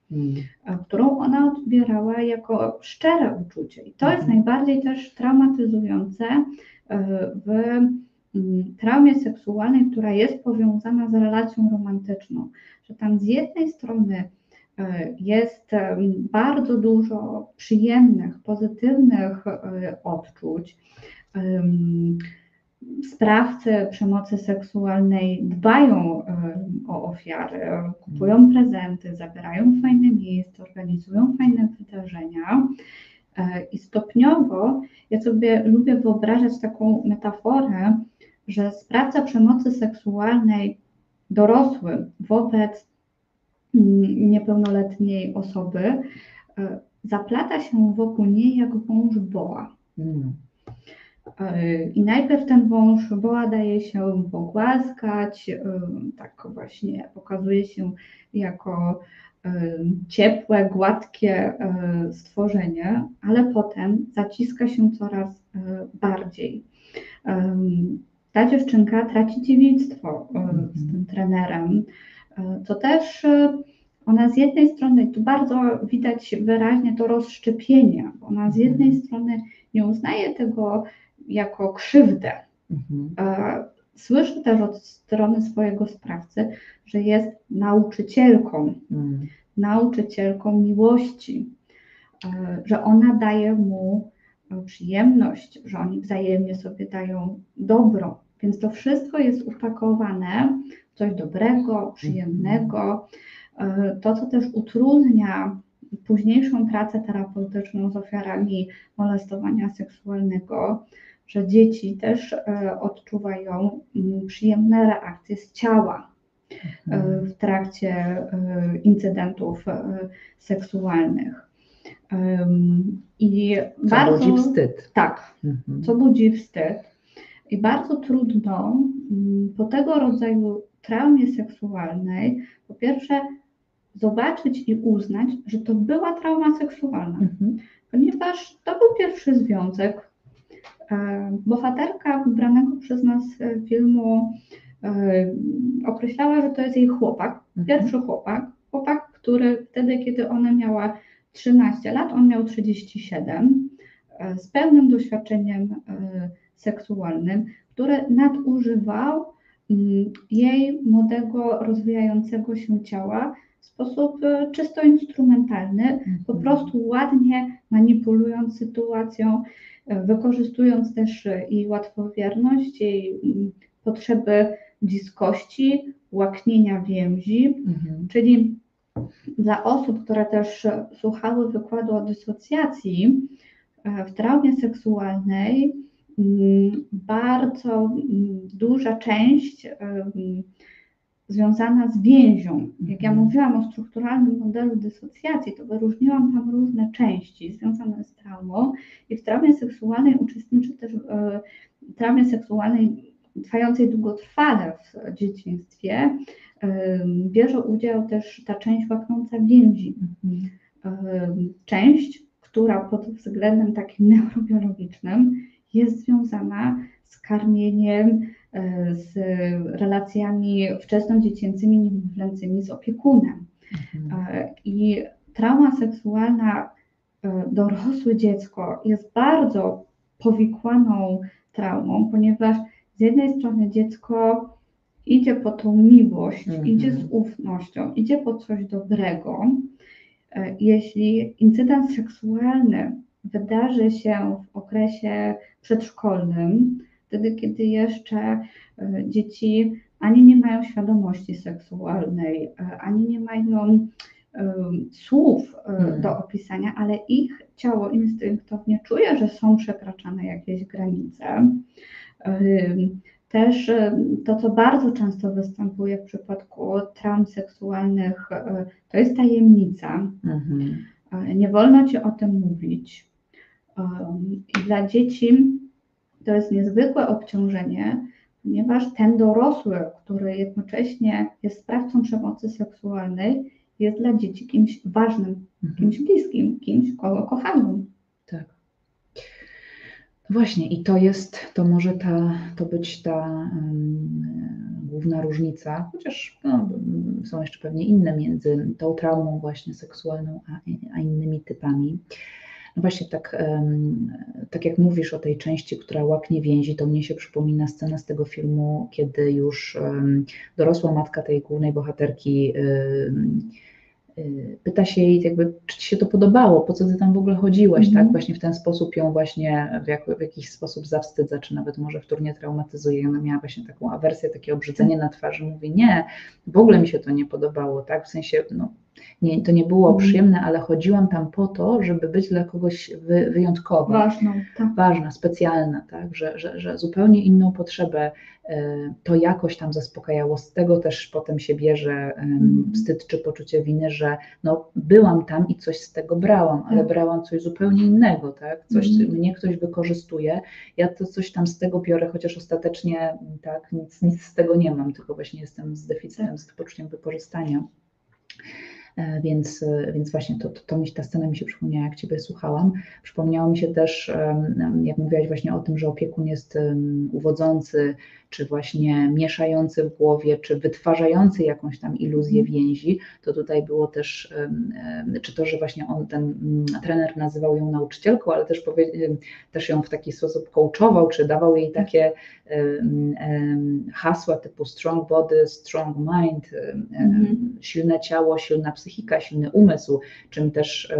którą ona odbierała jako szczere uczucie. I to jest Mhm. najbardziej też traumatyzujące e, w mm, traumie seksualnej, która jest powiązana z relacją romantyczną, że tam z jednej strony e, jest bardzo dużo przyjemnych, pozytywnych e, odczuć. Sprawcy przemocy seksualnej dbają em, o ofiary, kupują prezenty, zabierają fajne miejsca, organizują fajne wydarzenia. E, I stopniowo ja sobie lubię wyobrażać taką metaforę, że sprawca przemocy seksualnej dorosły wobec mm, niepełnoletniej osoby e, zaplata się wokół niej jak wąż boa. Mhm. E, I najpierw ten wąż boa daje się pogłaskać, e, tak właśnie pokazuje się jako e, ciepłe, gładkie stworzenie, ale potem zaciska się coraz bardziej. Ta dziewczynka traci dziewictwo z tym trenerem, co też ona z jednej strony, tu bardzo widać wyraźnie to rozszczepienie, bo ona z jednej strony nie uznaje tego jako krzywdę. Mhm. E, Słyszy też od strony swojego sprawcy, że jest nauczycielką, Mhm. nauczycielką miłości, e, że ona daje mu e, przyjemność, że oni wzajemnie sobie dają dobro. Więc to wszystko jest upakowane w coś dobrego, przyjemnego. E, To, co też utrudnia późniejszą pracę terapeutyczną z ofiarami molestowania seksualnego, że dzieci też e, odczuwają mm, przyjemne reakcje z ciała e, Mhm. w trakcie e, incydentów seksualnych. I Co bardzo budzi wstyd. tak, Mhm. co budzi wstyd. I bardzo trudno mm, po tego rodzaju traumie seksualnej, po pierwsze, zobaczyć i uznać, że to była trauma seksualna Mhm. ponieważ to był pierwszy związek. E, Bohaterka wybranego przez nas e, filmu e, określała, że to jest jej chłopak, Mhm. pierwszy chłopak. Chłopak, który wtedy, kiedy ona miała 13 lat, on miał 37, e, z pełnym doświadczeniem seksualnym, który nadużywał mm, jej młodego, rozwijającego się ciała w sposób e, czysto instrumentalny, po Mhm. prostu ładnie manipulując sytuacją, e, wykorzystując też e, jej łatwowierność, jej mm, potrzeby bliskości, łaknienia więzi, Mhm. czyli dla osób, które też słuchały wykładu o dysocjacji w traumie seksualnej, mm, bardzo mm, duża część związana z więzią. Jak ja mhm. mówiłam o strukturalnym modelu dysocjacji, to wyróżniłam tam różne części związane z traumą i w traumie seksualnej uczestniczy też e, w traumie seksualnej trwającej długotrwale w dzieciństwie e, bierze udział też ta część łaknąca więzi. Mhm. E, część, która pod względem takim neurobiologicznym jest związana z karmieniem, E, z relacjami wczesnodziecięcymi, niemowlęcymi z opiekunem. Mhm. E, I trauma seksualna e, dorosłe dziecko jest bardzo powikłaną traumą, ponieważ z jednej strony dziecko idzie po tą miłość, mhm. idzie z ufnością, idzie po coś dobrego. Jeśli incydent seksualny wydarzy się w okresie przedszkolnym, wtedy, kiedy jeszcze e, dzieci ani nie mają świadomości seksualnej, e, ani nie mają e, słów hmm. do opisania, ale ich ciało instynktownie czuje, że są przekraczane jakieś granice. Też to, co bardzo często występuje w przypadku traum seksualnych, to jest tajemnica. Mhm. Nie wolno ci o tym mówić. Dla dzieci to jest niezwykłe obciążenie, ponieważ ten dorosły, który jednocześnie jest sprawcą przemocy seksualnej, jest dla dzieci kimś ważnym, mhm. kimś bliskim, kimś, kogo kochają. Tak. Właśnie, i to jest, to może ta, to być ta um, główna różnica, chociaż no, są jeszcze pewnie inne między tą traumą właśnie seksualną a, a innymi typami. No właśnie tak, tak jak mówisz o tej części, która łapnie więzi, to mnie się przypomina scena z tego filmu, kiedy już dorosła matka tej głównej bohaterki pyta się jej, jakby, czy ci się to podobało, po co ty tam w ogóle chodziłaś, mm tak? Mhm. Właśnie w ten sposób ją właśnie w, jak, w, jakiś sposób zawstydza, czy nawet może wtórnie traumatyzuje. I ona miała właśnie taką awersję, takie obrzydzenie na twarzy. Mówi, nie, w ogóle mi się to nie podobało, tak? W sensie, no, nie, to nie było mm. przyjemne, ale chodziłam tam po to, żeby być dla kogoś wy, wyjątkowa. Ważną, tak. Ważna, specjalna, tak? Że, że, że zupełnie inną potrzebę to jakoś tam zaspokajało. Z tego też potem się bierze mhm. wstyd czy poczucie winy, że no, byłam tam i coś z tego brałam, ale tak. brałam coś zupełnie innego, tak? Coś, mm. mnie ktoś wykorzystuje, ja to coś tam z tego biorę, chociaż ostatecznie tak, nic, nic z tego nie mam, tylko właśnie jestem z deficytem, tak. z poczuciem wykorzystania. E, więc, e, więc właśnie to, to, to mi, ta scena mi się przypomniała, jak Ciebie słuchałam. Przypomniało mi się też, jak mówiłaś właśnie o tym, że opiekun jest uwodzący, czy właśnie mieszający w głowie, czy wytwarzający jakąś tam iluzję mhm. więzi, to tutaj było też, czy to, że właśnie on, ten mm, trener nazywał ją nauczycielką, ale też, też ją w taki sposób coachował, czy dawał jej takie hasła typu strong body, strong mind, mhm. silne ciało, silna psychika, silny umysł, czym też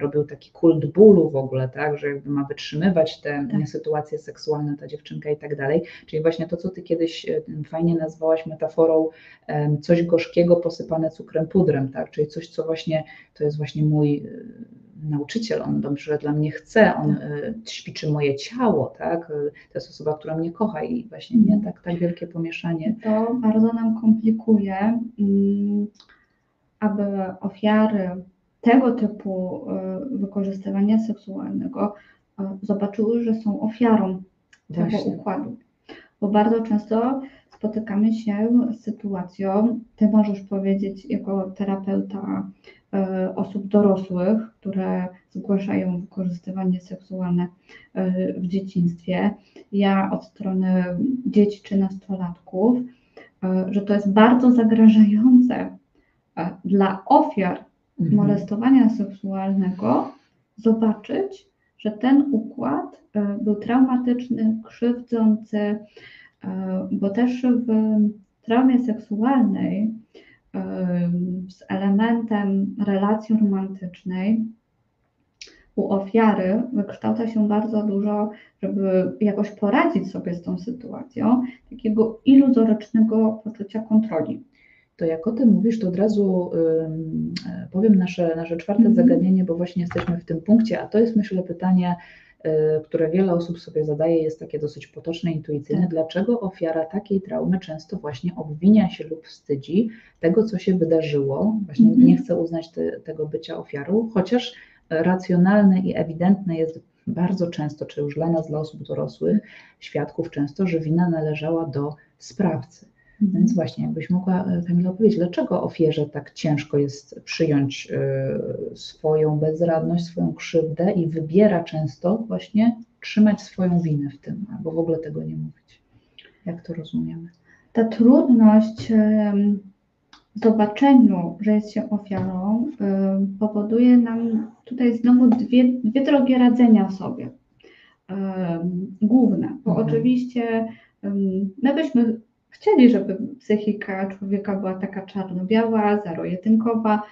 robił taki kult bólu w ogóle, tak, że jakby ma wytrzymywać te tak. sytuacje seksualne ta dziewczynka i tak dalej, czyli właśnie to, co Ty kiedyś e, fajnie nazwałaś metaforą coś gorzkiego posypane cukrem pudrem, tak? Czyli coś, co właśnie, to jest właśnie mój e, nauczyciel, on dobrze dla mnie chce, on e, ćwiczy moje ciało, tak? To jest osoba, która mnie kocha i właśnie nie tak, tak wielkie pomieszanie. To bardzo nam komplikuje, mm, aby ofiary tego typu wykorzystywania seksualnego zobaczyły, że są ofiarą tego układu bo bardzo często spotykamy się z sytuacją, ty możesz powiedzieć jako terapeuta e, osób dorosłych, które zgłaszają wykorzystywanie seksualne e, w dzieciństwie, ja od strony dzieci czy nastolatków, e, że to jest bardzo zagrażające dla ofiar mhm. molestowania seksualnego zobaczyć, że ten układ e, był traumatyczny, krzywdzący, e, bo też w traumie seksualnej e, z elementem relacji romantycznej u ofiary wykształca się bardzo dużo, żeby jakoś poradzić sobie z tą sytuacją, takiego iluzorycznego poczucia kontroli. To jak o tym mówisz, to od razu ym, powiem nasze, nasze czwarte Mhm. zagadnienie, bo właśnie jesteśmy w tym punkcie, a to jest myślę pytanie, y, które wiele osób sobie zadaje, jest takie dosyć potoczne, intuicyjne. Tak. Dlaczego ofiara takiej traumy często właśnie obwinia się lub wstydzi tego, co się wydarzyło, właśnie Mhm. nie chce uznać te, tego bycia ofiarą, chociaż racjonalne i ewidentne jest bardzo często, czy już dla nas, dla osób dorosłych, świadków często, że wina należała do sprawcy. Więc właśnie, jakbyś mogła, e, Kamila, powiedzieć, dlaczego ofierze tak ciężko jest przyjąć e, swoją bezradność, swoją krzywdę i wybiera często właśnie trzymać swoją winę w tym, albo w ogóle tego nie mówić. Jak to rozumiemy? Ta trudność w zobaczeniu, że jest się ofiarą, powoduje nam tutaj znowu dwie, dwie drogi radzenia sobie. Główne, bo Mhm. oczywiście my byśmy chcieli, żeby psychika człowieka była taka czarno-biała, zero-jedynkowa.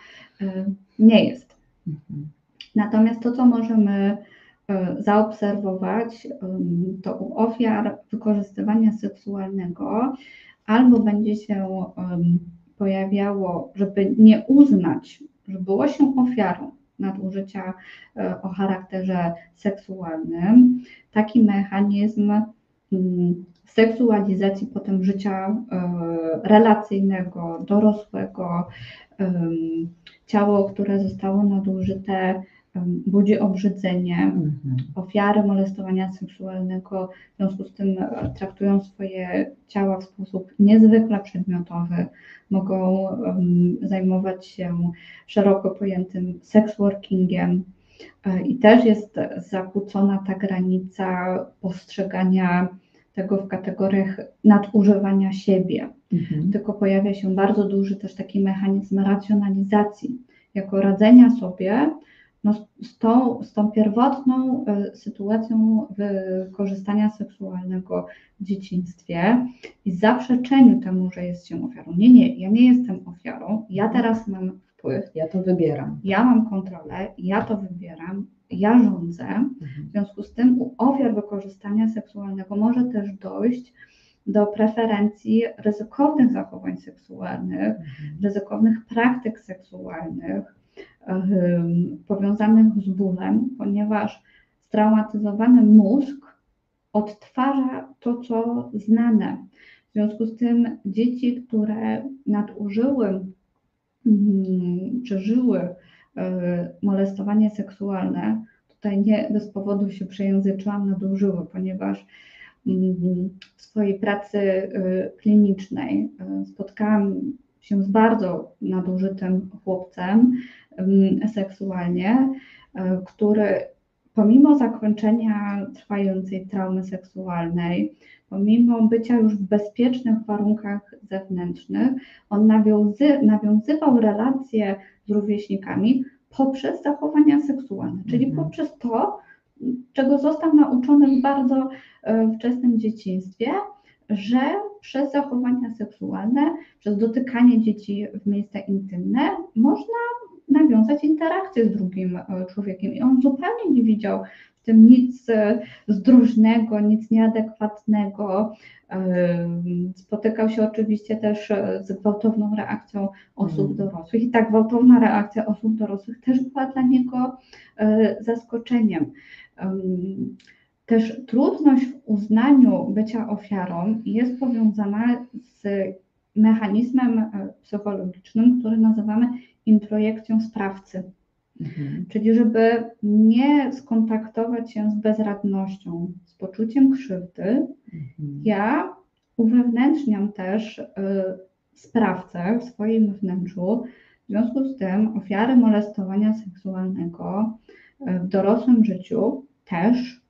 Em, Nie jest. Mhm. Natomiast to, co możemy e, zaobserwować, em, to u ofiar wykorzystywania seksualnego albo będzie się pojawiało, żeby nie uznać, że było się ofiarą nadużycia e, o charakterze seksualnym, taki mechanizm mm, seksualizacji potem życia e, relacyjnego, dorosłego, ciało, które zostało nadużyte, budzi obrzydzenie. Mhm. Ofiary molestowania seksualnego w związku z tym e, traktują swoje ciała w sposób niezwykle przedmiotowy, mogą zajmować się szeroko pojętym sexworkingiem. E, I też jest zakłócona ta granica postrzegania tego w kategoriach nadużywania siebie Mhm. tylko pojawia się bardzo duży też taki mechanizm racjonalizacji, jako radzenia sobie no, z, tą, z tą pierwotną e, sytuacją wykorzystania seksualnego w dzieciństwie i zaprzeczeniu temu, że jest się ofiarą. Nie, nie, ja nie jestem ofiarą, ja teraz mam wpływ, Ja to wybieram. ja mam kontrolę, ja to wybieram, ja rządzę. W Mhm. związku z tym u ofiar wykorzystania seksualnego może też dojść do preferencji ryzykownych zachowań seksualnych, Mhm. ryzykownych praktyk seksualnych powiązanych z bólem, ponieważ straumatyzowany mózg odtwarza to, co znane. W związku z tym dzieci, które nadużyły przeżyły e, molestowanie seksualne, tutaj nie bez powodu się przejęzyczyłam, nadużyły, ponieważ mm, w swojej pracy e, klinicznej e, spotkałam się z bardzo nadużytym chłopcem mm, seksualnie, który pomimo zakończenia trwającej traumy seksualnej, pomimo bycia już w bezpiecznych warunkach zewnętrznych, on nawiązy, nawiązywał relacje z rówieśnikami poprzez zachowania seksualne, czyli Mhm. poprzez to, czego został nauczony w bardzo e, wczesnym dzieciństwie, że przez zachowania seksualne, przez dotykanie dzieci w miejsca intymne można nawiązać interakcję z drugim e, człowiekiem. I on zupełnie nie widział w tym nic e, zdrożnego, nic nieadekwatnego. Em, Spotykał się oczywiście też e, z gwałtowną reakcją osób Mm. dorosłych i ta gwałtowna reakcja osób dorosłych też była dla niego e, zaskoczeniem. Em, Też trudność w uznaniu bycia ofiarą jest powiązana z mechanizmem e, psychologicznym, który nazywamy introjekcją sprawcy. Mhm. Czyli żeby nie skontaktować się z bezradnością, z poczuciem krzywdy, Mhm. ja uwewnętrzniam też y, sprawcę w swoim wnętrzu. W związku z tym ofiary molestowania seksualnego y, w dorosłym życiu też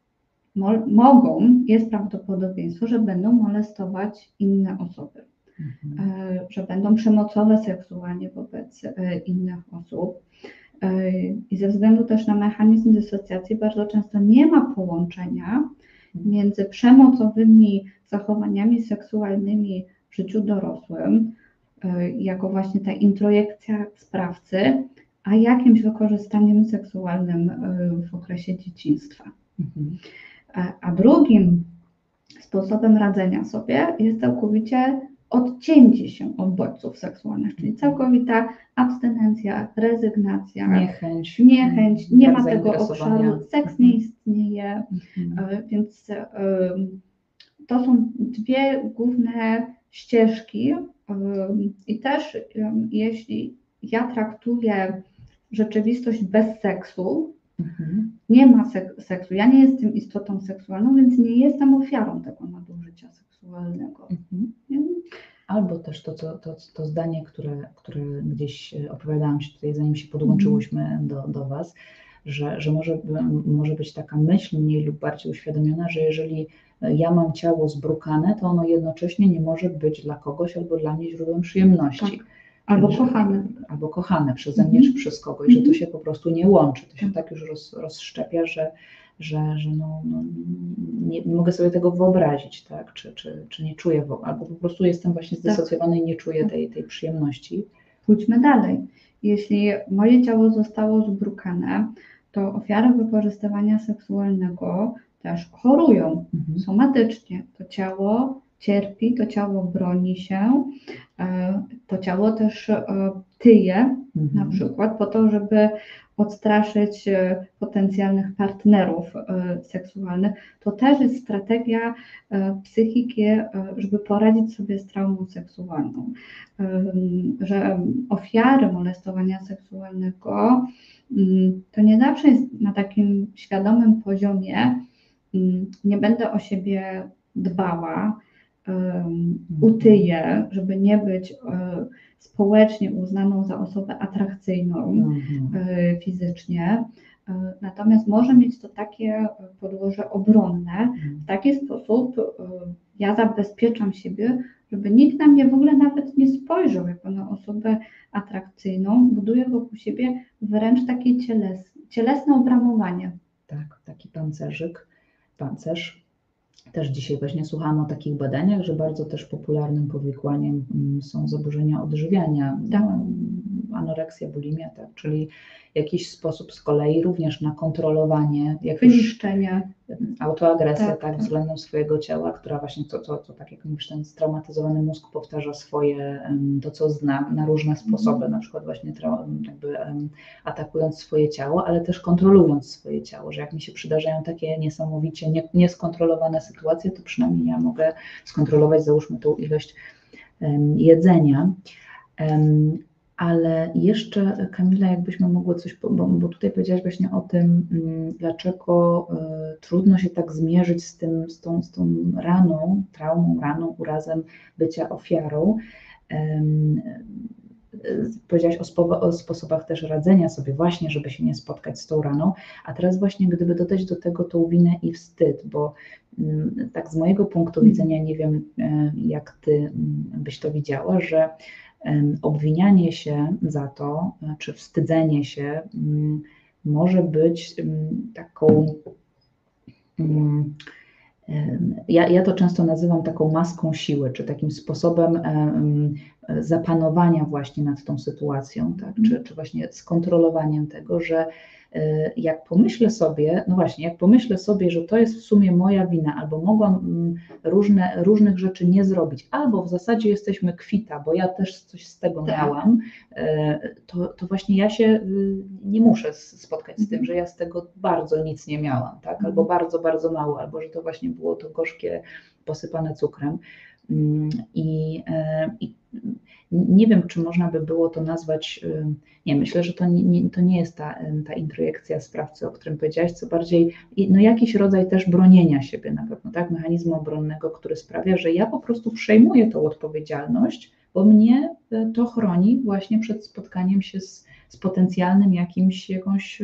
mo- mogą, jest prawdopodobieństwo, że będą molestować inne osoby, Mhm. y, że będą przemocowe seksualnie wobec y, innych osób. Y, I ze względu też na mechanizm dysocjacji bardzo często nie ma połączenia między przemocowymi zachowaniami seksualnymi w życiu dorosłym, jako właśnie ta introjekcja sprawcy, a jakimś wykorzystaniem seksualnym w okresie dzieciństwa. Mhm. A drugim sposobem radzenia sobie jest całkowicie odcięcie się od bodźców seksualnych, czyli całkowita abstynencja, rezygnacja, Niechęć. niechęć, nie brak ma tego obszaru, seks nie istnieje, Mhm. E, Więc to są dwie główne ścieżki. em, I też jeśli ja traktuję rzeczywistość bez seksu, Mhm. nie ma sek- seksu, ja nie jestem istotą seksualną, więc nie jestem ofiarą tego nadużycia seksualnego. Mhm. Albo też to, to, to, to zdanie, które, które gdzieś e, opowiadałam Ci tutaj, zanim się podłączyłyśmy do, do Was, że, że może, może być taka myśl mniej lub bardziej uświadomiona, że jeżeli e, ja mam ciało zbrukane, to ono jednocześnie nie może być dla kogoś albo dla mnie źródłem przyjemności. Tak. Albo kochany. Albo kochane przeze mnie Mhm. czy przez kogoś, że to Mhm. się po prostu nie łączy. To się Tak. tak już roz, rozszczepia, że, że, że no, no, nie, nie mogę sobie tego wyobrazić, tak? czy, czy, czy nie czuję, albo po prostu jestem właśnie zdysocjowany i nie czuję Tak. tej, tej przyjemności. Pójdźmy dalej. Jeśli moje ciało zostało zbrukane, to ofiary wykorzystywania seksualnego też chorują. Mhm. somatycznie. To ciało cierpi, to ciało broni się, e, to ciało też e, tyje Mhm. na przykład po to, żeby odstraszyć e, potencjalnych partnerów seksualnych. To też jest strategia psychiki, żeby poradzić sobie z traumą seksualną. Że ofiary molestowania seksualnego mm, to nie zawsze jest na takim świadomym poziomie, mm, nie będę o siebie dbała, utyję, żeby nie być e, społecznie uznaną za osobę atrakcyjną Mhm. e, fizycznie. E, Natomiast może mieć to takie podłoże obronne. W taki sposób ja zabezpieczam siebie, żeby nikt na mnie w ogóle nawet nie spojrzał jako na osobę atrakcyjną. Buduję wokół siebie wręcz takie cieles, cielesne obramowanie. Tak, taki pancerzyk, pancerz. Też dzisiaj właśnie słuchałam o takich badaniach, że bardzo też popularnym powikłaniem mm, są zaburzenia odżywiania, Tak. No, anoreksja, bulimia, tak, czyli jakiś sposób z kolei również na kontrolowanie, jak Wyniszczenie. autoagresja Tak, tak, tak. względem swojego ciała, która właśnie to, to, to tak jak mówisz, ten straumatyzowany mózg powtarza swoje, to co zna na różne sposoby, na przykład właśnie jakby atakując swoje ciało, ale też kontrolując swoje ciało, że jak mi się przydarzają takie niesamowicie nie, nieskontrolowane sytuacje, to przynajmniej ja mogę skontrolować załóżmy tą ilość jedzenia. Ale jeszcze, Kamila, jakbyśmy mogły coś, bo, bo tutaj powiedziałaś właśnie o tym, mm, dlaczego y, trudno się tak zmierzyć z, tym, z, tą, z tą raną, traumą, raną, urazem bycia ofiarą. Y, Powiedziałaś o, spo, o sposobach też radzenia sobie, właśnie, żeby się nie spotkać z tą raną. A teraz, właśnie, gdyby dodać do tego tą winę i wstyd, bo mm, tak z mojego punktu Mhm. widzenia, nie wiem, y, jak ty mm, byś to widziała, że obwinianie się za to, e, czy wstydzenie się mm, może być taką. mm, Ja, ja to często nazywam taką maską siły, czy takim sposobem em, zapanowania właśnie nad tą sytuacją, tak? czy, czy właśnie skontrolowaniem tego, że jak pomyślę sobie, no właśnie, jak pomyślę sobie, że to jest w sumie moja wina, albo mogłam mm, różne, różnych rzeczy nie zrobić, albo w zasadzie jesteśmy kwita, bo ja też coś z tego Tak. miałam, e, to, to właśnie ja się y, nie muszę spotkać z tym, Mhm. że ja z tego bardzo nic nie miałam, tak? albo Mhm. bardzo, bardzo mało, albo że to właśnie było to gorzkie, posypane cukrem. Mm, I, e, i nie wiem, czy można by było to nazwać, y, nie, myślę, że to nie, to nie jest ta, y, ta introjekcja sprawcy, o którym powiedziałaś, co bardziej no jakiś rodzaj też bronienia siebie na pewno, tak, mechanizmu obronnego, który sprawia, że ja po prostu przejmuję tą odpowiedzialność, bo mnie y, to chroni właśnie przed spotkaniem się z, z potencjalnym jakimś, jakąś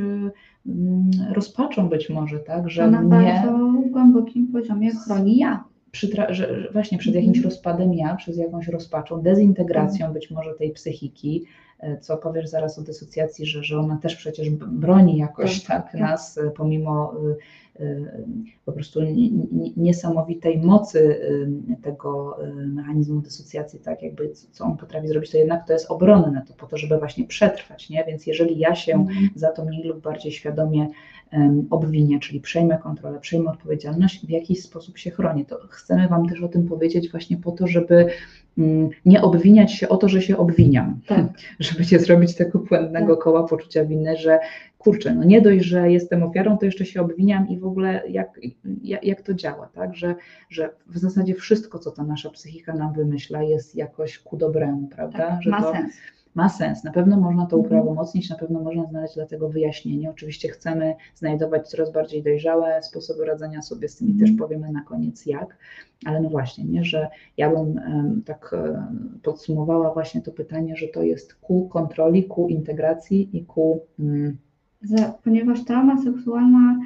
mm, rozpaczą być może, tak, że To na mnie bardzo głębokim poziomie chroni ja. Przytra- że, właśnie przed Mhm. jakimś rozpadem ja, przez jakąś rozpaczą, dezintegracją być może tej psychiki, co powiesz zaraz o dysocjacji, że, że ona też przecież broni jakoś Tak, tak, tak. nas, e, pomimo po prostu niesamowitej mocy tego mechanizmu dysocjacji, tak jakby co on potrafi zrobić, to jednak to jest obronne, to po to, żeby właśnie przetrwać, nie? Więc jeżeli ja się mhm. za to mniej lub bardziej świadomie obwinię, czyli przejmę kontrolę, przejmę odpowiedzialność, w jakiś sposób się chronię, to chcemy Wam też o tym powiedzieć właśnie po to, żeby nie obwiniać się o to, że się obwiniam, tak. [LAUGHS] żeby nie zrobić tego błędnego tak. koła poczucia winy, że kurczę, no nie dość, że jestem ofiarą, to jeszcze się obwiniam i w ogóle jak, jak, jak to działa, tak, że, że w zasadzie wszystko, co ta nasza psychika nam wymyśla jest jakoś ku dobremu, prawda, tak, że ma to, sens ma sens. Na pewno można to Mhm. uprawomocnić, na pewno można znaleźć dla tego wyjaśnienie. Oczywiście chcemy znajdować coraz bardziej dojrzałe sposoby radzenia sobie z tym i też Mhm. powiemy na koniec jak, ale no właśnie, nie, że ja bym tak podsumowała właśnie to pytanie, że to jest ku kontroli, ku integracji i ku mm, Za, ponieważ trauma seksualna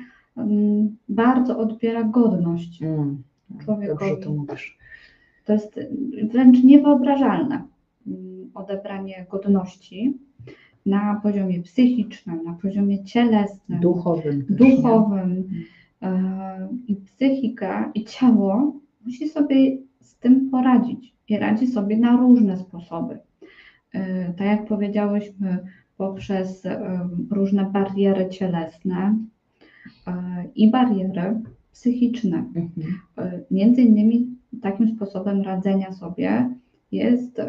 bardzo odbiera godność mm, człowiekowi. dobrze to mówisz. To jest wręcz niewyobrażalne odebranie godności na poziomie psychicznym, na poziomie cielesnym, duchowym. duchowym. E, I psychika i ciało musi sobie z tym poradzić i radzi sobie na różne sposoby. E, tak jak powiedziałyśmy, poprzez e, różne bariery cielesne i bariery psychiczne. Mhm. Między innymi takim sposobem radzenia sobie jest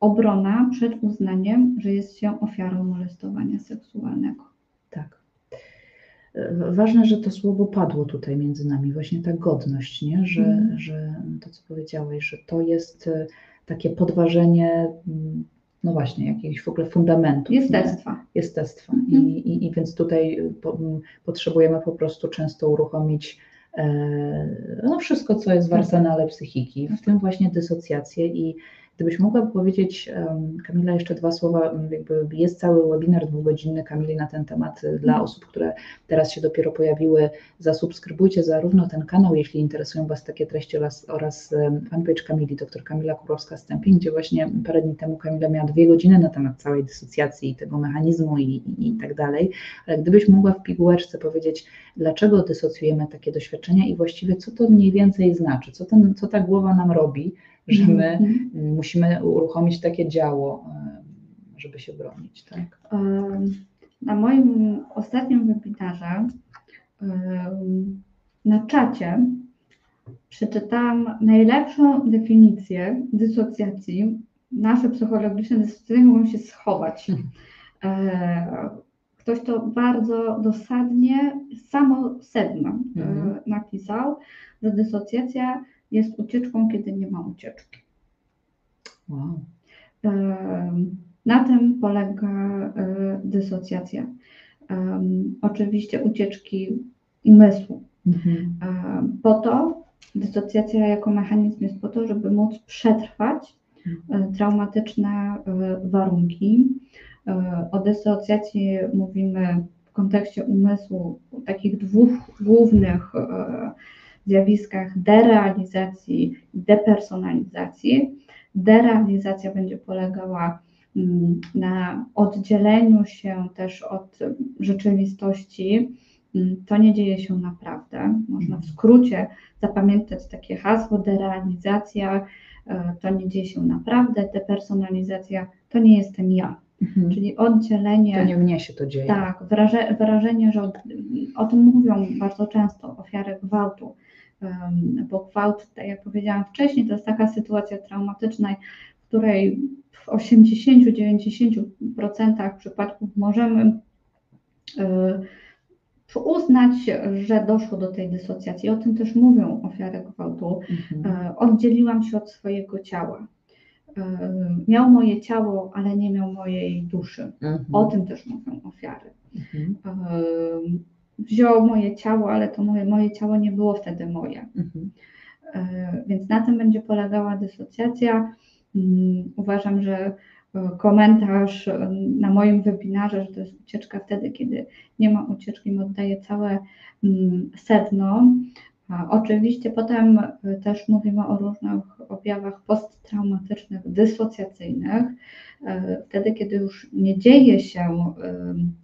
obrona przed uznaniem, że jest się ofiarą molestowania seksualnego. Tak. Ważne, że to słowo padło tutaj między nami, właśnie ta godność, nie? Że, mm. że to, co powiedziałeś, że to jest e, takie podważenie, mm, no właśnie, jakiegoś w ogóle fundamentu. Jestestwa. Jestestwa. Mm. I, i, I więc tutaj po, potrzebujemy po prostu często uruchomić e, no wszystko, co jest w tak. arsenale psychiki, w tym właśnie dysocjację i Gdybyś mogła powiedzieć, Kamila, jeszcze dwa słowa, jakby jest cały webinar dwugodzinny Kamili na ten temat y, dla mhm. osób, które teraz się dopiero pojawiły. Zasubskrybujcie zarówno ten kanał, jeśli interesują Was takie treści oraz, oraz fanpage Kamili, dr Kamila Kurowska-Stępień, gdzie właśnie parę dni temu Kamila miała dwie godziny na temat całej dysocjacji i tego mechanizmu i, i, i tak dalej. Ale gdybyś mogła w pigułeczce powiedzieć, dlaczego dysocjujemy takie doświadczenia i właściwie co to mniej więcej znaczy, co, ten, co ta głowa nam robi, że my -hmm. musimy uruchomić takie działo, e, żeby się bronić. Tak? Na moim ostatnim webinarze na czacie przeczytałam najlepszą definicję dysocjacji. Nasze psychologiczne dysocjacje mogą się schować. E, ktoś to bardzo dosadnie, samo sedno e, mhm. napisał, że dysocjacja jest ucieczką, kiedy nie ma ucieczki. Wow. Na tym polega e, dysocjacja. Oczywiście ucieczki umysłu. Mhm. Po to, dysocjacja jako mechanizm jest po to, żeby móc przetrwać mhm. e, traumatyczne e, warunki. O dysocjacji mówimy w kontekście umysłu, takich dwóch głównych zjawiskach derealizacji i depersonalizacji. Derealizacja będzie polegała mm, na oddzieleniu się też od rzeczywistości. Mm, to nie dzieje się naprawdę. Można w skrócie zapamiętać takie hasło derealizacja. E, to nie dzieje się naprawdę. Depersonalizacja to nie jestem ja. Mhm. Czyli oddzielenie. To nie mnie się to dzieje. Tak, wraże, wrażenie, że o, o tym mówią bardzo często ofiary gwałtu, bo gwałt, tak jak powiedziałam wcześniej, to jest taka sytuacja traumatyczna, w której w 80-90% przypadków możemy e, uznać, że doszło do tej dysocjacji. O tym też mówią ofiary gwałtu. Mhm. E, oddzieliłam się od swojego ciała. E, miał moje ciało, ale nie miał mojej duszy. Mhm. O tym też mówią ofiary. Mhm wziął moje ciało, ale to moje, moje ciało nie było wtedy moje. Mhm. E, więc na tym będzie polegała dysocjacja. Mm, uważam, że e, komentarz e, na moim webinarze, że to jest ucieczka wtedy, kiedy nie ma ucieczki, oddaje całe mm, sedno. Oczywiście potem też mówimy o różnych objawach posttraumatycznych, dysocjacyjnych. Wtedy, kiedy już nie dzieje się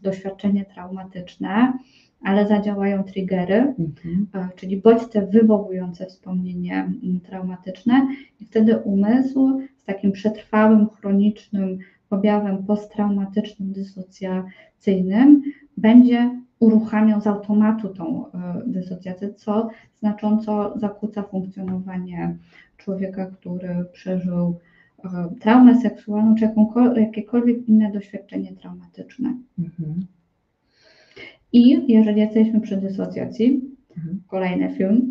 doświadczenie traumatyczne, ale zadziałają triggery, Mhm. e, czyli bodźce wywołujące wspomnienie mm, traumatyczne i wtedy umysł z takim przetrwałym, chronicznym objawem posttraumatycznym, dysocjacyjnym będzie uruchamiał z automatu tą e, dysocjację, co znacząco zakłóca funkcjonowanie człowieka, który przeżył e, traumę seksualną czy jakiekolwiek inne doświadczenie traumatyczne. Mhm. I jeżeli jesteśmy przy dysocjacji, Mhm. kolejny film,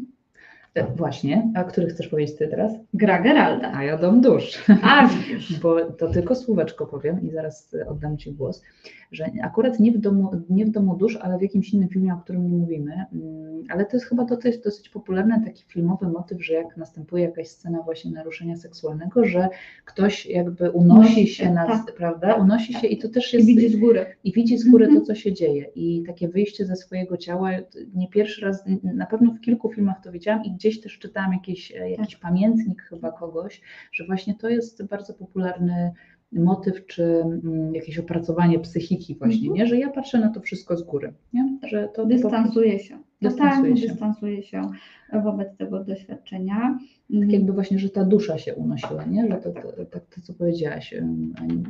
Właśnie, a który chcesz powiedzieć ty teraz? gra Geralda. A ja dom dusz. A. [LAUGHS] Bo to tylko słóweczko powiem i zaraz oddam Ci głos, że akurat nie w domu, nie w domu dusz, ale w jakimś innym filmie, o którym nie mówimy, mm, ale to jest chyba dosyć, dosyć popularny taki filmowy motyw, że jak następuje jakaś scena właśnie naruszenia seksualnego, że ktoś jakby unosi się nad, tak. prawda, unosi się i to też I jest widzi z góry. i widzi z góry Mhm. to, co się dzieje. I takie wyjście ze swojego ciała, nie pierwszy raz, na pewno w kilku filmach to widziałam i gdzieś też czytałam jakiś, e, jakiś pamiętnik chyba kogoś, że właśnie to jest bardzo popularny motyw, czy mm, jakieś opracowanie psychiki właśnie, Mhm. nie? Że ja patrzę na to wszystko z góry, nie? Że to prostu- Dystansuje się. Dystansuje się. dystansuje się wobec tego doświadczenia. Tak jakby właśnie, że ta dusza się unosiła, nie? Że to, to, tak to, co powiedziałaś,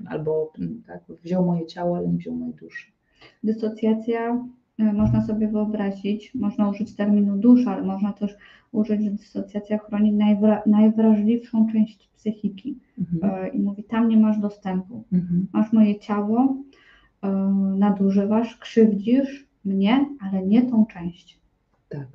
albo mm, tak, wziął moje ciało, ale nie wziął mojej duszy. Dysocjacja e, można sobie wyobrazić, można użyć terminu dusza, ale można też użyć, że dysocjacja chroni najwra, najwrażliwszą część psychiki Mhm. e, i mówi, tam nie masz dostępu. Mhm. Masz moje ciało, e, nadużywasz, krzywdzisz mnie, ale nie tą część. Tak.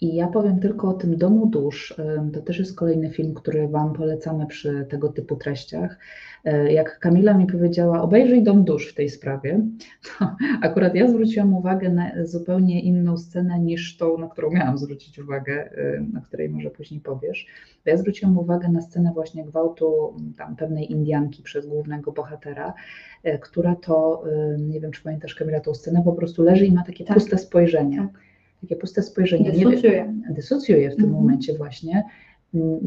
I ja powiem tylko o tym Domu Dusz. To też jest kolejny film, który Wam polecamy przy tego typu treściach. E, Jak Kamila mi powiedziała, obejrzyj Dom Dusz w tej sprawie, [LAUGHS] to akurat ja zwróciłam uwagę na zupełnie inną scenę niż tą, na którą miałam zwrócić uwagę, na której może później powiesz. Bo Ja zwróciłam uwagę na scenę właśnie gwałtu tam pewnej Indianki przez głównego bohatera, e, która to, nie wiem czy pamiętasz Kamila tą scenę, po prostu leży i ma takie Tak. puste spojrzenie. Tak. Takie puste spojrzenie. Nie Dysocjuje. dysocjuje w tym Mhm. momencie właśnie. Mm,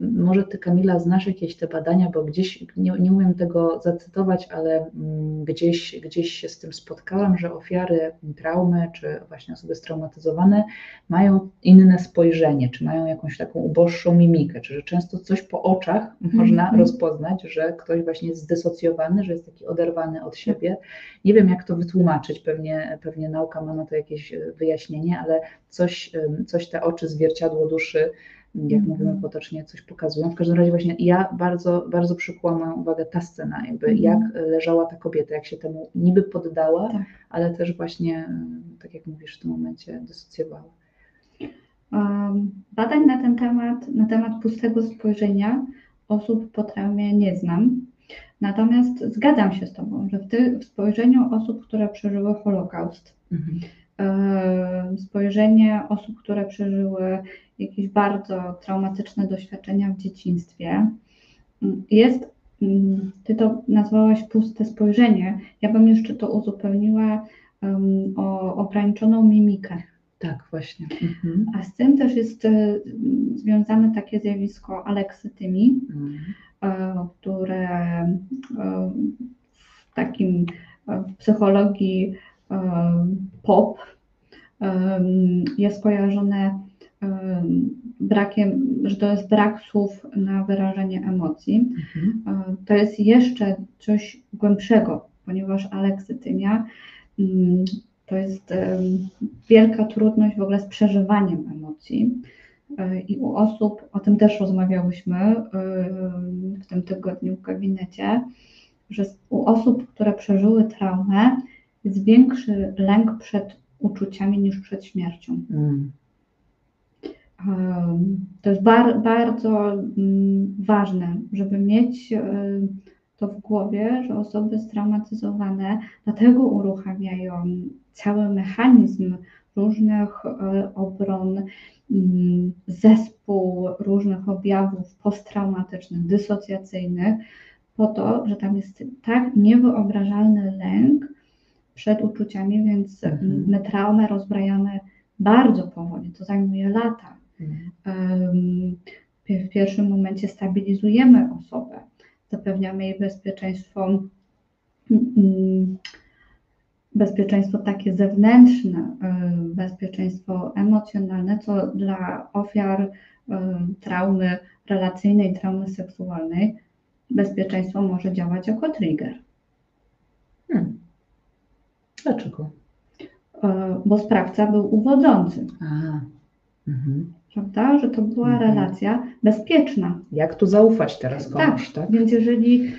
mm, Może ty, Kamila, znasz jakieś te badania, bo gdzieś, nie, nie umiem tego zacytować, ale mm, gdzieś, gdzieś się z tym spotkałam, że ofiary traumy, czy właśnie osoby straumatyzowane mają inne spojrzenie, czy mają jakąś taką uboższą mimikę, czy że często coś po oczach można Mhm. rozpoznać, że ktoś właśnie jest zdysocjowany, że jest taki oderwany od siebie. Nie wiem, jak to wytłumaczyć, pewnie, pewnie nauka ma na to jakieś e, wyjaśnienie, ale coś, coś te oczy, zwierciadło duszy, jak Mhm. mówimy potocznie, coś pokazują. W każdym razie właśnie ja bardzo, bardzo przykuła moją uwagę ta scena, jakby Mhm. jak leżała ta kobieta, jak się temu niby poddała, Tak. ale też właśnie, em, tak jak mówisz, w tym momencie dysocjowała. Badań na ten temat, na temat pustego spojrzenia osób po traumie nie znam. Natomiast zgadzam się z Tobą, że w, ty, w spojrzeniu osób, które przeżyły Holokaust, Mhm. Spojrzenie osób, które przeżyły jakieś bardzo traumatyczne doświadczenia w dzieciństwie, mm, jest, mm, Ty to nazwałaś puste spojrzenie. Ja bym jeszcze to uzupełniła em, o ograniczoną mimikę. Tak, właśnie. Mhm. A z tym też jest e, związane takie zjawisko aleksytymii, Mhm. e, które e, w takim w psychologii pop e, jest kojarzone e, brakiem, że to jest brak słów na wyrażenie emocji. Mhm. E, To jest jeszcze coś głębszego, ponieważ aleksytymia mm, to jest wielka trudność w ogóle z przeżywaniem emocji. E, I u osób, o tym też rozmawiałyśmy em, w tym tygodniu w gabinecie, że u osób, które przeżyły traumę, jest większy lęk przed uczuciami niż przed śmiercią. Mm. To jest bar, bardzo mm, ważne, żeby mieć em, to w głowie, że osoby straumatyzowane dlatego uruchamiają cały mechanizm różnych e, obron, mm, zespół różnych objawów posttraumatycznych, dysocjacyjnych, po to, że tam jest tak niewyobrażalny lęk przed uczuciami, więc Mhm. my traumę rozbrajamy bardzo powoli, to zajmuje lata. Em, w pierwszym momencie stabilizujemy osobę, zapewniamy jej bezpieczeństwo bezpieczeństwo takie zewnętrzne, bezpieczeństwo emocjonalne, co dla ofiar traumy relacyjnej, traumy seksualnej, bezpieczeństwo może działać jako trigger. Hmm. Dlaczego? Bo sprawca był uwodzący. Aha. Mhm. Prawda? Że to była mhm. relacja bezpieczna. Jak tu zaufać teraz komuś, tak? tak? Więc jeżeli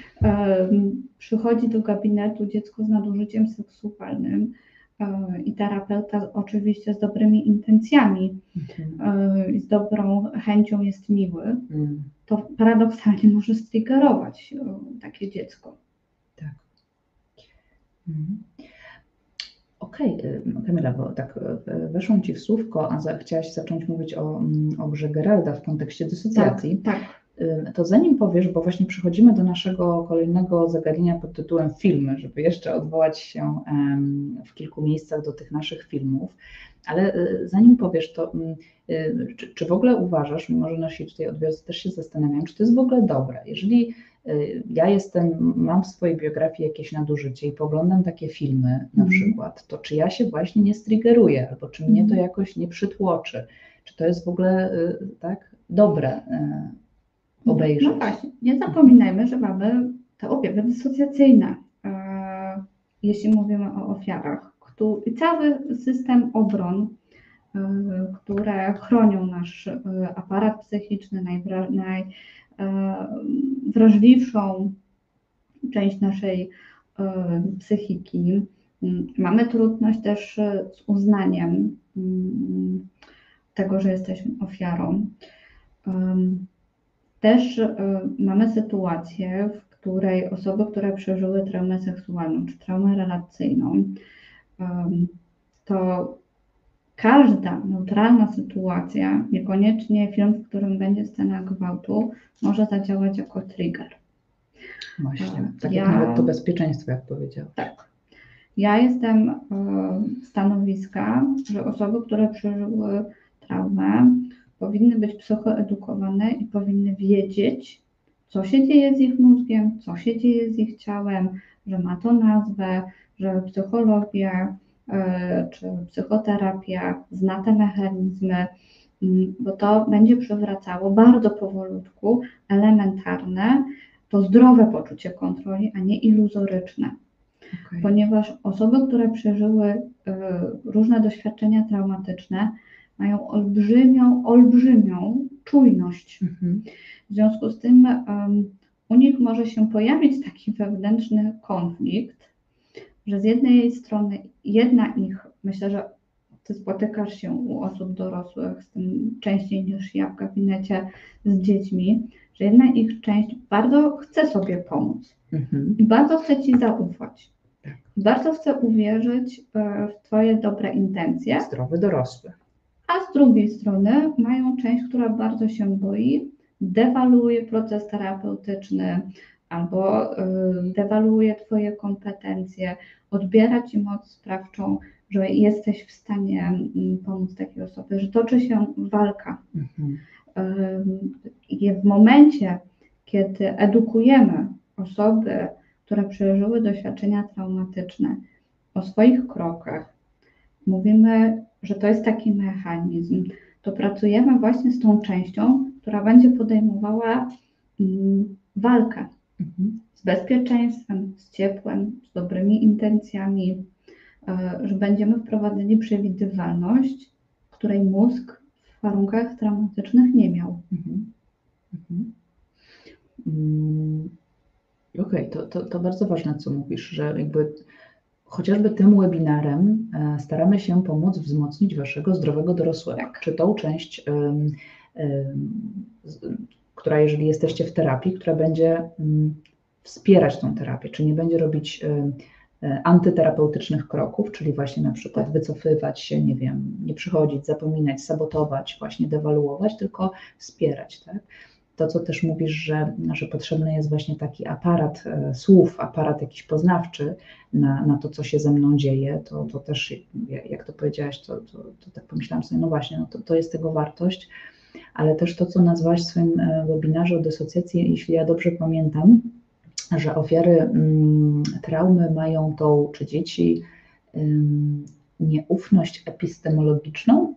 przychodzi do gabinetu dziecko z nadużyciem seksualnym, e, i terapeuta oczywiście z dobrymi intencjami mhm. i z dobrą chęcią jest miły, mhm. to paradoksalnie może striggerować e, takie dziecko. Tak. Mhm. Okej, okay. Kamila, bo tak weszłam Ci w słówko, a za, chciałaś zacząć mówić o, mm, o grze Geralda w kontekście dysocjacji. Tak, tak to zanim powiesz, bo właśnie przechodzimy do naszego kolejnego zagadnienia pod tytułem filmy, żeby jeszcze odwołać się w kilku miejscach do tych naszych filmów, ale e, zanim powiesz, to mm, czy, czy w ogóle uważasz, mimo że nasi tutaj odbiorcy też się zastanawiają, czy to jest w ogóle dobre, jeżeli ja jestem, mam w swojej biografii jakieś nadużycie i poglądam takie filmy na mm. przykład, to czy ja się właśnie nie striggeruję, albo czy mnie to mhm. jakoś nie przytłoczy, czy to jest w ogóle tak dobre obejrzeć. No właśnie, nie zapominajmy, że mamy te objawy dysocjacyjne, e, jeśli mówimy o ofiarach. I cały system obron, e, które chronią nasz e, aparat psychiczny, najwrażliwszą część naszej psychiki. Mamy trudność też z uznaniem tego, że jesteśmy ofiarą. Też y, mamy sytuację, w której osoby, które przeżyły traumę seksualną czy traumę relacyjną, to każda neutralna sytuacja, niekoniecznie film, w którym będzie scena gwałtu, może zadziałać jako trigger. Właśnie, tak ja, jak nawet to bezpieczeństwo, jak powiedział. Tak. Ja jestem y, stanowiska, że osoby, które przeżyły traumę, powinny być psychoedukowane i powinny wiedzieć, co się dzieje z ich mózgiem, co się dzieje z ich ciałem, że ma to nazwę, że psychologia e, czy psychoterapia zna te mechanizmy, mm, bo to będzie przywracało bardzo powolutku elementarne, to zdrowe poczucie kontroli, a nie iluzoryczne. Okay. Ponieważ osoby, które przeżyły e, różne doświadczenia traumatyczne, mają olbrzymią, olbrzymią czujność. Mhm. W związku z tym um, u nich może się pojawić taki wewnętrzny konflikt, że z jednej strony jedna ich, myślę, że ty spotykasz się u osób dorosłych z tym częściej niż ja w gabinecie z dziećmi, że jedna ich część bardzo chce sobie pomóc mhm. i bardzo chce ci zaufać. Tak. Bardzo chce uwierzyć e, w Twoje dobre intencje. Zdrowy dorosły a z drugiej strony mają część, która bardzo się boi, dewaluuje proces terapeutyczny albo y, dewaluuje Twoje kompetencje, odbiera Ci moc sprawczą, że jesteś w stanie mm, pomóc takiej osobie, że toczy się walka. Mhm. I w momencie, kiedy edukujemy osoby, które przeżyły doświadczenia traumatyczne o swoich krokach, mówimy że to jest taki mechanizm, to pracujemy właśnie z tą częścią, która będzie podejmowała mm, walkę. Z bezpieczeństwem, z ciepłem, z dobrymi intencjami, e, że będziemy wprowadzali przewidywalność, której mózg w warunkach traumatycznych nie miał. Mhm. Mhm. Mm, okej, okay, to, to, to bardzo ważne, co mówisz, że jakby chociażby tym webinarem e, staramy się pomóc wzmocnić Waszego zdrowego dorosłego, tak. czy tą część, która jeżeli jesteście w terapii, która będzie mm, wspierać tą terapię, czy nie będzie robić e, antyterapeutycznych kroków, czyli właśnie na przykład wycofywać się, nie wiem, nie przychodzić, zapominać, sabotować, właśnie dewaluować, tylko wspierać, tak? to, co też mówisz, że, że potrzebny jest właśnie taki aparat e, słów, aparat jakiś poznawczy na, na to, co się ze mną dzieje, to, to też, jak to powiedziałaś, to, to, to tak pomyślałam sobie, no właśnie, no to, to jest tego wartość, ale też to, co nazwałaś w swoim e, webinarze o dysocjacji, jeśli ja dobrze pamiętam, że ofiary mm, traumy mają tą, czy dzieci, nieufność epistemologiczną.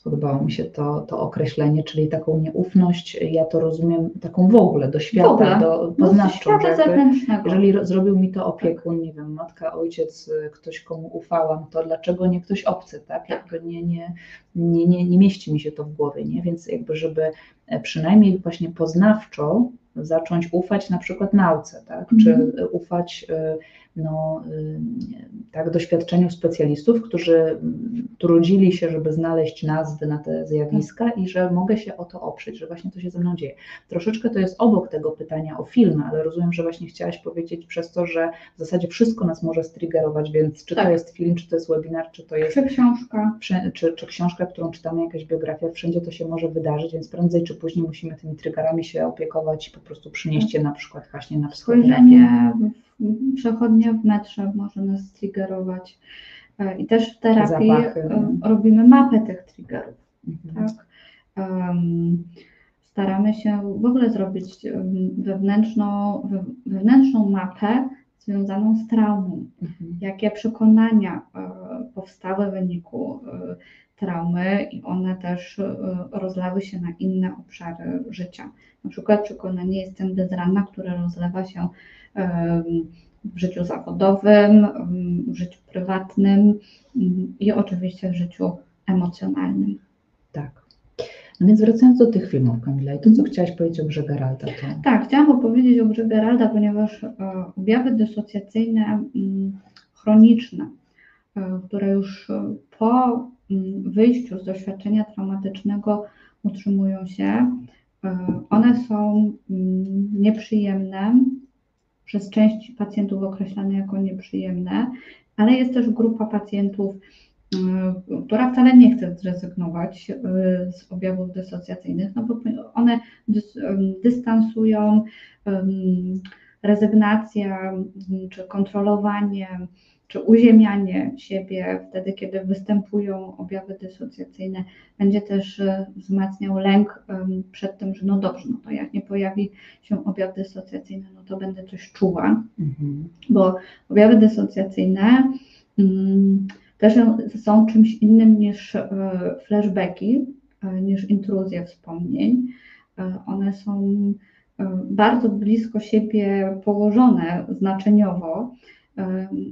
Tak. Spodobało mi się to, to określenie, czyli taką nieufność, ja to rozumiem taką w ogóle do świata, ogóle. do No, poznawczą. jakby- zewnętrznego. jeżeli ro- zrobił mi to opiekun, nie wiem, matka, ojciec, ktoś komu ufałam, to dlaczego nie ktoś obcy, tak? Jakby nie, nie, nie, nie, nie mieści mi się to w głowie, nie? Więc jakby, żeby e, przynajmniej właśnie poznawczo zacząć ufać na przykład nauce, tak? Czy Mhm. ufać y, no, y, tak, doświadczeniu specjalistów, którzy mm, trudzili się, żeby znaleźć nazwy na te zjawiska i że mogę się o to oprzeć, że właśnie to się ze mną dzieje. Troszeczkę to jest obok tego pytania o filmy, ale rozumiem, że właśnie chciałaś powiedzieć przez to, że w zasadzie wszystko nas może striggerować, więc czy to Tak. jest film, czy to jest webinar, czy to jest Czy książka. Czy, czy książka, którą czytamy, jakaś biografia, wszędzie to się może wydarzyć, więc prędzej czy później musimy tymi triggerami się opiekować i po prostu przynieść je na przykład właśnie na psychoterapię. Spojrzenie w- przechodnie w metrze może nas triggerować. E, I też w terapii Zapachy. e, robimy mapę tych triggerów. Mhm. Tak? Em, staramy się w ogóle zrobić wewnętrzną, we- wewnętrzną mapę związaną z traumą. Mhm. Jakie przekonania e, powstały w wyniku traumy i one też e, rozlały się na inne obszary życia. Na przykład przekonanie jestem bezranna, które rozlewa się w życiu zawodowym, w życiu prywatnym em, i oczywiście w życiu emocjonalnym. Tak. No więc wracając do tych filmów, Kamila, i to, co chciałaś powiedzieć o grze Geralta, to Tak, chciałam opowiedzieć o grze Geralda, ponieważ e, objawy dysocjacyjne mm, chroniczne, które już e, po mm, wyjściu z doświadczenia traumatycznego utrzymują się, e, one są mm, nieprzyjemne, przez część pacjentów określane jako nieprzyjemne, ale jest też grupa pacjentów, y, która wcale nie chce zrezygnować z objawów dysocjacyjnych, no bo one dystansują, rezygnacja ym, czy kontrolowanie, czy uziemianie siebie wtedy, kiedy występują objawy dysocjacyjne, będzie też y, wzmacniał lęk przed tym, że no dobrze, no to jak nie pojawi się objaw dysocjacyjny, no to będę coś czuła, mhm. bo objawy dysocjacyjne mm, też są czymś innym niż e, flashbacki, e, niż intruzje wspomnień. E, One są e, bardzo blisko siebie położone znaczeniowo, e,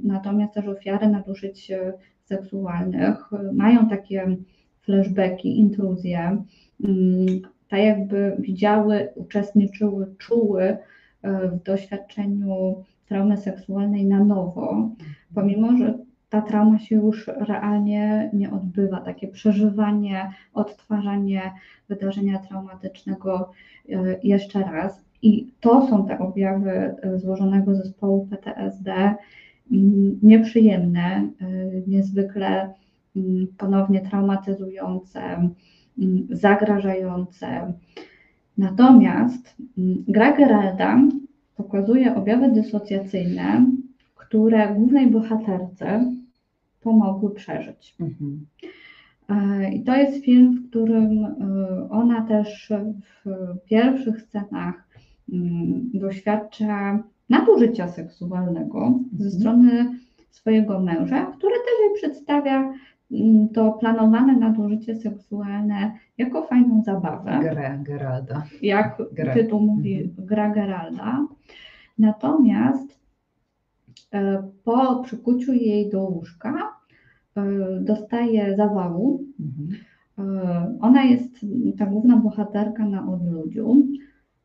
natomiast też ofiary nadużyć e, seksualnych e, mają takie flashbacki, intruzje, mm, tak jakby widziały, uczestniczyły, czuły e, w doświadczeniu traumy seksualnej na nowo, pomimo że ta trauma się już realnie nie odbywa. Takie przeżywanie, odtwarzanie wydarzenia traumatycznego jeszcze raz. I to są te objawy e, złożonego zespołu PTSD, mm, nieprzyjemne, e, niezwykle mm, ponownie traumatyzujące, mm, zagrażające. Natomiast gra Geralda pokazuje objawy dysocjacyjne, które głównej bohaterce pomogły przeżyć. Mhm. E, I to jest film, w którym ona też w pierwszych scenach doświadcza nadużycia seksualnego ze Mhm. strony swojego męża, który też jej przedstawia mm, to planowane nadużycie seksualne jako fajną zabawę Grę Geralda. jak Grę. tytuł mówi, gra Geralda. Natomiast e, po przykuciu jej do łóżka e, dostaje zawału. Mhm. E, Ona jest ta główna bohaterka na odludziu.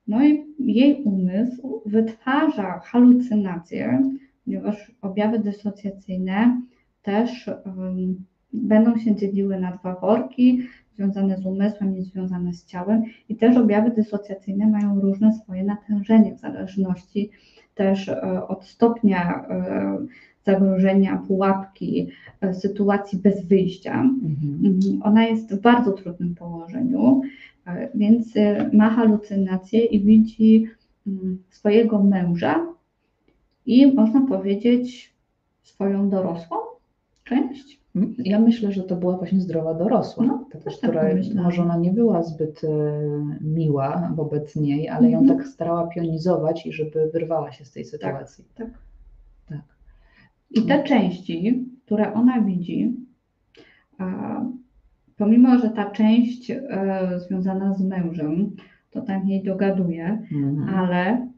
No i jej umysł wytwarza halucynacje, ponieważ objawy dysocjacyjne też em, będą się dzieliły na dwa worki, związane z umysłem i związane z ciałem. I też objawy dysocjacyjne mają różne swoje natężenie w zależności też e, od stopnia e, zagrożenia, pułapki, e, sytuacji bez wyjścia. Mhm. Mhm. Ona jest w bardzo trudnym położeniu, e, więc e, ma halucynacje i widzi mm, swojego męża i można powiedzieć swoją dorosłą część. Ja myślę, że to była właśnie zdrowa dorosła, No, taka, też tak która pomyślałam. może ona nie była zbyt miła wobec niej, ale ją Mhm. tak starała pionizować i żeby wyrwała się z tej sytuacji. tak. Tak. I te części które ona widzi, pomimo że ta część e, związana z mężem, to tam jej dogaduje, mhm. ale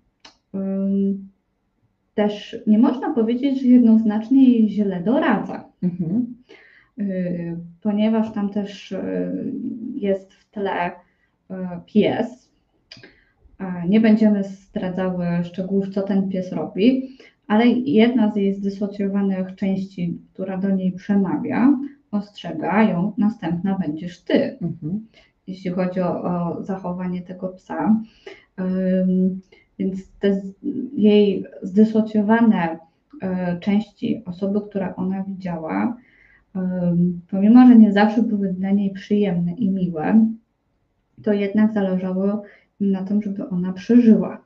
też nie można powiedzieć, że jednoznacznie jej źle doradza. Mhm. Y, ponieważ tam też y, jest w tle y, pies. Nie będziemy zdradzały szczegółów, co ten pies robi, ale jedna z jej zdysocjowanych części, która do niej przemawia, ostrzega ją, następna będziesz ty. Mhm. Jeśli chodzi o, o, zachowanie tego psa. Więc te jej zdysocjowane części osoby, które ona widziała, pomimo, że nie zawsze były dla niej przyjemne i miłe, to jednak zależało na tym, żeby ona przeżyła.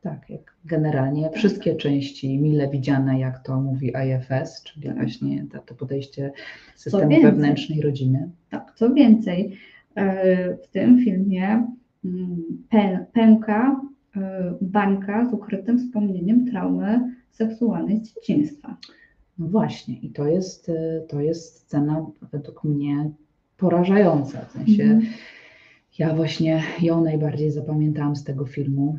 Tak, jak generalnie wszystkie części mile widziane, jak to mówi IFS, czyli tak. właśnie to, to podejście systemu wewnętrznej rodziny. Tak, co więcej, e, w tym filmie mm, pęka e, bańka z ukrytym wspomnieniem traumy seksualnej z dzieciństwa. No właśnie, i to jest, y, to jest scena według mnie porażająca. W sensie mm. ja właśnie ją najbardziej zapamiętałam z tego filmu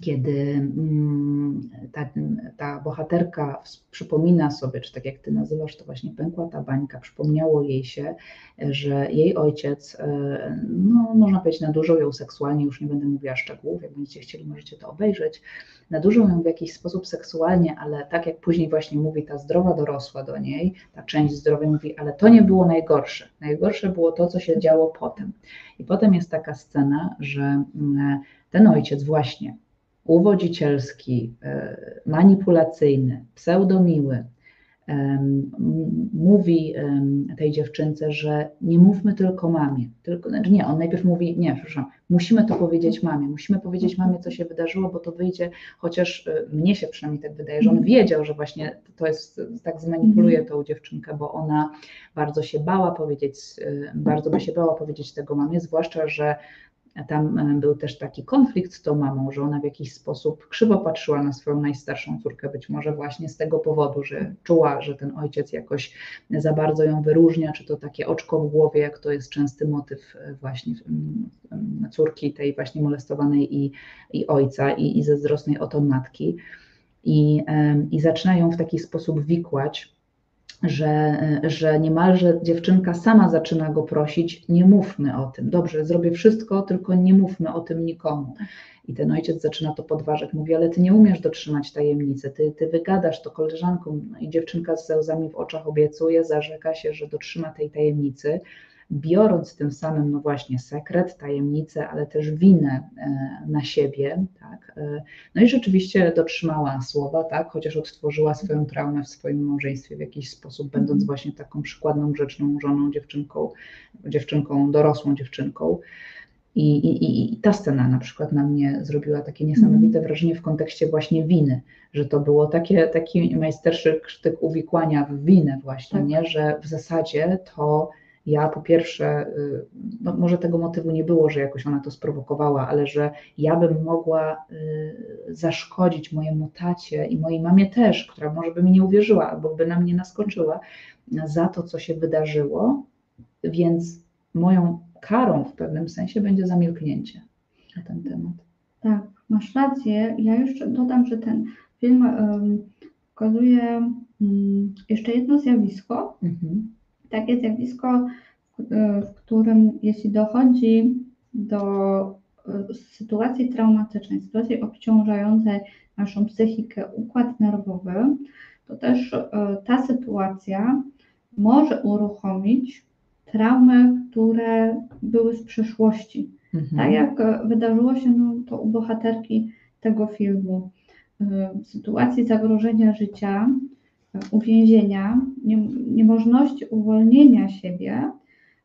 kiedy mm, ta, ta, bohaterka przypomina sobie, czy tak jak ty nazywasz, to właśnie pękła ta bańka, przypomniało jej się, że jej ojciec, e, no, można powiedzieć, nadużył ją seksualnie, już nie będę mówiła szczegółów, jak będziecie chcieli, możecie to obejrzeć, nadużył ją w jakiś sposób seksualnie, ale tak jak później właśnie mówi ta zdrowa dorosła do niej, ta część zdrowej mówi, ale to nie było najgorsze. Najgorsze było to, co się działo potem. I potem jest taka scena, że mm, ten ojciec właśnie uwodzicielski, e, manipulacyjny, pseudomiły, mówi tej dziewczynce, że nie mówmy tylko mamie. Tylko, znaczy nie, on najpierw mówi, nie, przepraszam, musimy to powiedzieć mamie, musimy powiedzieć mamie, co się wydarzyło, bo to wyjdzie, chociaż e, mnie się przynajmniej tak wydaje, że on mhm. wiedział, że właśnie to jest, tak zmanipuluje mhm. tą dziewczynkę, bo ona bardzo się bała powiedzieć, e, bardzo by się bała powiedzieć tego mamie, zwłaszcza, że tam e, był też taki konflikt z tą mamą, że ona w jakiś sposób krzywo patrzyła na swoją najstarszą córkę, być może właśnie z tego powodu, że czuła, że ten ojciec jakoś za bardzo ją wyróżnia, czy to takie oczko w głowie, jak to jest częsty motyw e, właśnie córki tej właśnie molestowanej i, i ojca i, i zazdrosnej o tą matki. I, I zaczynają w taki sposób wikłać że, że niemalże dziewczynka sama zaczyna go prosić, nie mówmy o tym. Dobrze, zrobię wszystko, tylko nie mówmy o tym nikomu. I ten ojciec zaczyna to podważać, mówi, ale ty nie umiesz dotrzymać tajemnicy, ty, ty wygadasz to koleżankom. No I dziewczynka z łzami w oczach obiecuje, zarzeka się, że dotrzyma tej tajemnicy biorąc tym samym, no właśnie, sekret, tajemnicę, ale też winę e, na siebie, tak. E, no i rzeczywiście dotrzymała słowa, tak, chociaż odtworzyła swoją traumę w swoim małżeństwie w jakiś sposób, będąc mhm. właśnie taką przykładną, grzeczną żoną, dziewczynką, dziewczynką, dorosłą dziewczynką. I, i, I ta scena na przykład na mnie zrobiła takie niesamowite mhm. wrażenie w kontekście właśnie winy, że to było takie, taki majsterszy sztyk uwikłania w winę właśnie, tak. nie? że w zasadzie to ja po pierwsze, y, no może tego motywu nie było, że jakoś ona to sprowokowała, ale że ja bym mogła y, zaszkodzić mojemu tacie i mojej mamie też, która może by mi nie uwierzyła albo by na mnie naskoczyła za to, co się wydarzyło, więc moją karą w pewnym sensie będzie zamilknięcie na ten temat. Tak, masz rację. Ja jeszcze dodam, że ten film um, pokazuje um, jeszcze jedno zjawisko, mhm takie zjawisko, w którym jeśli dochodzi do e, sytuacji traumatycznej, sytuacji obciążającej naszą psychikę, układ nerwowy, to też e, ta sytuacja może uruchomić traumy, które były z przeszłości. Mhm. Tak jak wydarzyło się no, to u bohaterki tego filmu. W sytuacji zagrożenia życia uwięzienia, nie, niemożności uwolnienia siebie,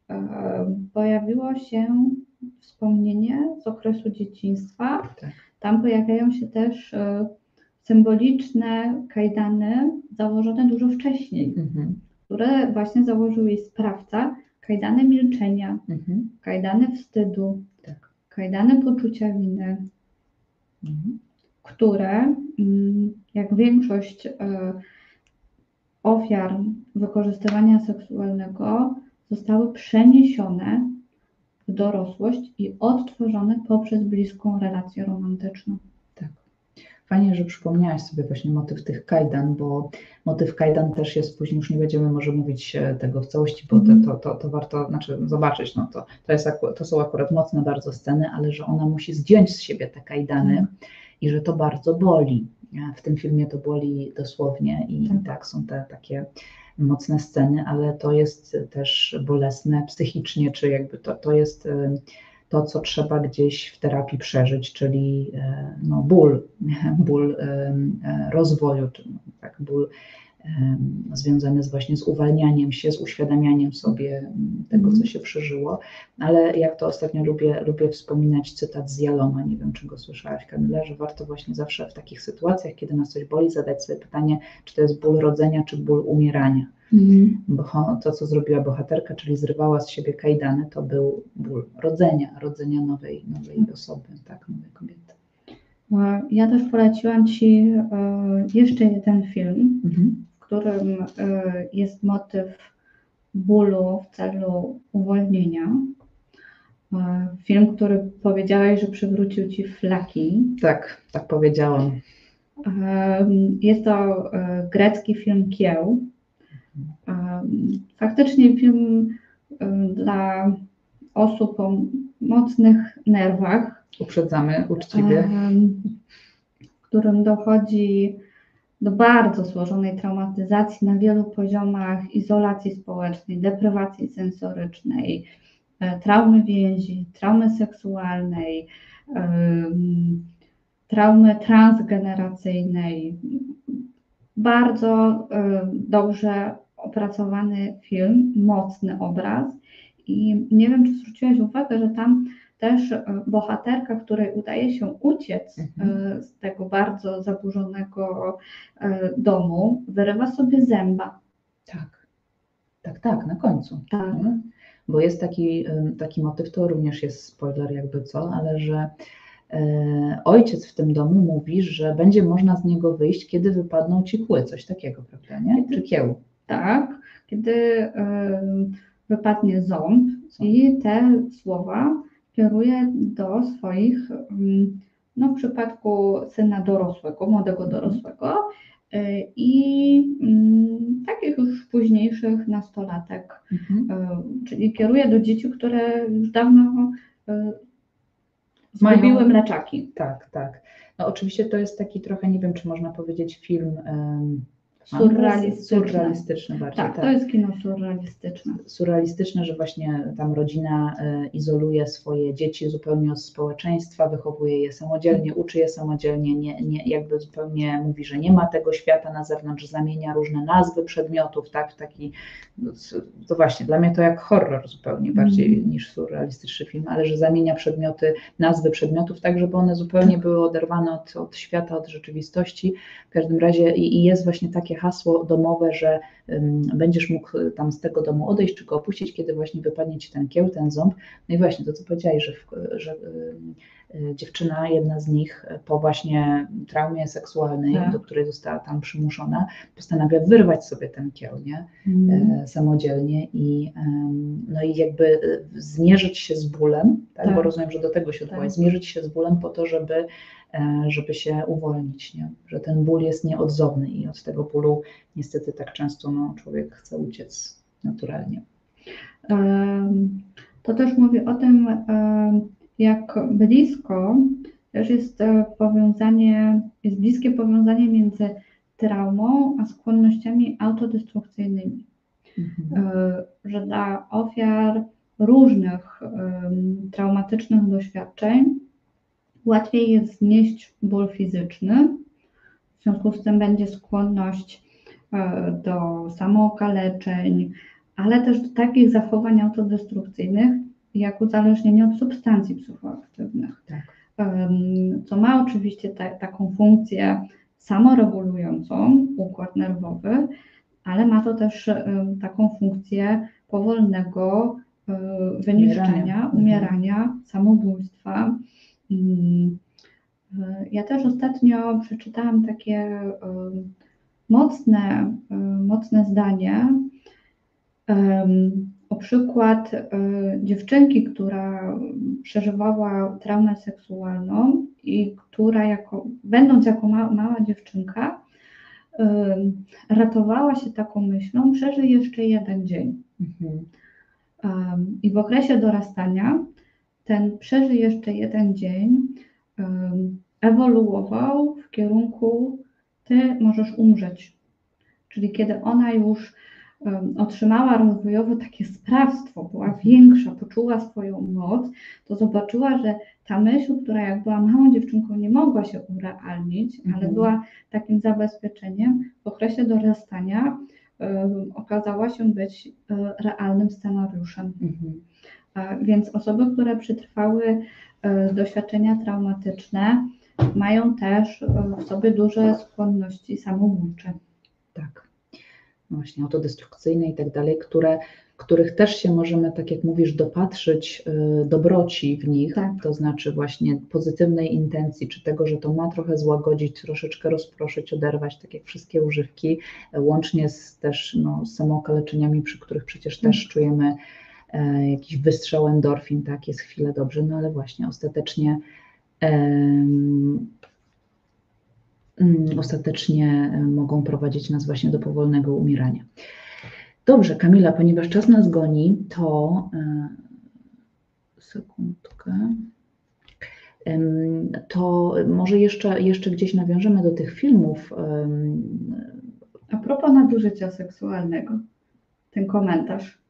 e, pojawiło się wspomnienie z okresu dzieciństwa. Tak. Tam pojawiają się też e, symboliczne kajdany założone dużo wcześniej, mhm. które właśnie założył jej sprawca. Kajdany milczenia, mhm. kajdany wstydu, tak. kajdany poczucia winy, mhm. które, mm, jak większość e, ofiar wykorzystywania seksualnego zostały przeniesione w dorosłość i odtworzone poprzez bliską relację romantyczną. Tak. Fajnie, że przypomniałaś sobie właśnie motyw tych kajdan, bo motyw kajdan też jest, później już nie będziemy może mówić e, tego w całości, bo Mhm. to, to, to warto znaczy zobaczyć, no to, to, jest, to są akurat mocne bardzo sceny, ale że ona musi zdjąć z siebie te kajdany Mhm. I że to bardzo boli. E, W tym filmie to boli dosłownie i Tak. tak, są te takie mocne sceny, ale to jest też bolesne psychicznie, czy jakby to, to jest e, to, co trzeba gdzieś w terapii przeżyć, czyli e, no, ból, [LAUGHS] ból rozwoju, czy no, tak, ból em, związany z właśnie z uwalnianiem się, z uświadamianiem sobie tego, co Mhm. się przeżyło. Ale jak to ostatnio lubię, lubię wspominać cytat z Jaloma, nie wiem, czy go słyszałaś, Kamila, że warto właśnie zawsze w takich sytuacjach, kiedy nas coś boli, zadać sobie pytanie, czy to jest ból rodzenia, czy ból umierania bo cho- to, co zrobiła bohaterka, czyli zrywała z siebie kajdany, to był ból rodzenia, rodzenia nowej, nowej osoby, tak, nowej kobiety. Ja też poleciłam Ci e, jeszcze jeden film, Mhm. Którym e, jest motyw bólu w celu uwolnienia. E, Film, który powiedziałeś, że przywrócił Ci flaki. Tak, tak powiedziałam. E, Jest to grecki film Kieł. Faktycznie film dla osób o mocnych nerwach, Uprzedzamy uczciwie. w którym dochodzi do bardzo złożonej traumatyzacji na wielu poziomach izolacji społecznej, deprywacji sensorycznej, e, traumy więzi, traumy seksualnej, traumy transgeneracyjnej. Bardzo em, dobrze opracowany film, mocny obraz. I nie wiem, czy zwróciłaś uwagę, że tam też e, bohaterka, której udaje się uciec Mhm. e, z tego bardzo zaburzonego e, domu, wyrywa sobie zęba. Tak, tak, tak, na końcu. Tak. nie? Bo jest taki, taki motyw, to również jest spoiler jakby co, ale że ojciec w tym domu mówi, że będzie można z niego wyjść, kiedy wypadną ci kły, coś takiego, prawda, nie? Czy kieł. Tak, kiedy wypadnie ząb i te słowa kieruje do swoich, mm, no w przypadku syna dorosłego, młodego dorosłego e, i mm, takich już późniejszych nastolatek, Mhm. e, czyli kieruje do dzieci, które już dawno e, Mają- zgubiły mleczaki. Tak, tak. No oczywiście to jest taki trochę, nie wiem, czy można powiedzieć film um, Surrealistyczne. surrealistyczny bardziej. Tak, to jest kino surrealistyczne. surrealistyczne, że właśnie tam rodzina e, izoluje swoje dzieci zupełnie od społeczeństwa, wychowuje je samodzielnie, uczy je samodzielnie, nie, nie, jakby zupełnie mówi, że nie ma tego świata na zewnątrz, zamienia różne nazwy przedmiotów, tak, w taki, no, to właśnie, dla mnie to jak horror zupełnie bardziej Mhm. niż surrealistyczny film, ale że zamienia przedmioty, nazwy przedmiotów tak, żeby one zupełnie były oderwane od, od świata, od rzeczywistości, w każdym razie i, i jest właśnie takie hasło domowe, że będziesz mógł tam z tego domu odejść czy go opuścić, kiedy właśnie wypadnie ci ten kieł, ten ząb. No i właśnie to, co powiedziałeś, że, że y, dziewczyna, jedna z nich y, po właśnie traumie seksualnej, Tak. do której została tam przymuszona, postanawia wyrwać sobie ten kieł, nie? e, samodzielnie i, no i jakby e, zmierzyć się z bólem, tak? Tak. bo rozumiem, że do tego się odwołać, Tak. zmierzyć się z bólem po to, żeby, e, żeby się uwolnić, nie? że ten ból jest nieodzowny i od tego bólu niestety tak często no, człowiek chce uciec naturalnie. To też mówi o tym, jak blisko też jest e, powiązanie, jest bliskie powiązanie między traumą a skłonnościami autodestrukcyjnymi. Mhm. E, Że dla ofiar różnych traumatycznych doświadczeń łatwiej jest znieść ból fizyczny, w związku z tym będzie skłonność e, do samookaleczeń, ale też do takich zachowań autodestrukcyjnych, jak uzależnienie od substancji psychoaktywnych. Tak. Co ma oczywiście ta, taką funkcję samoregulującą układ nerwowy, ale ma to też taką funkcję powolnego e, wyniszczenia, Umierania. umierania, samobójstwa. Mm, e, Ja też ostatnio przeczytałam takie mocne, mocne zdanie o przykład dziewczynki, która przeżywała traumę seksualną i która jako, będąc jako ma, mała dziewczynka, ratowała się taką myślą, przeżyj jeszcze jeden dzień. Mhm. I w okresie dorastania ten przeżyj jeszcze jeden dzień ewoluował w kierunku ty możesz umrzeć. Czyli kiedy ona już otrzymała rozwojowo takie sprawstwo, była większa, poczuła swoją moc, to zobaczyła, że ta myśl, która jak była małą dziewczynką nie mogła się urealnić, ale mhm. była takim zabezpieczeniem, w okresie dorastania okazała się być e, realnym scenariuszem. Mhm. Więc osoby, które przetrwały e, doświadczenia traumatyczne, mają też e, w sobie duże skłonności samobójcze. Tak. No właśnie autodestrukcyjne i tak dalej, które, których też się możemy, tak jak mówisz, dopatrzyć dobroci w nich, tak. to znaczy właśnie pozytywnej intencji, czy tego, że to ma trochę złagodzić, troszeczkę rozproszyć, oderwać, tak jak wszystkie używki, łącznie z też no, samookaleczeniami, przy których przecież też mhm. czujemy e, jakiś wystrzał endorfin, tak, jest chwilę dobrze, no ale właśnie ostatecznie Mm, ostatecznie e, mogą prowadzić nas właśnie do powolnego umierania. Dobrze, Kamila, ponieważ czas nas goni, to e, sekundkę. To może jeszcze, jeszcze gdzieś nawiążemy do tych filmów. A propos nadużycia seksualnego, ten komentarz,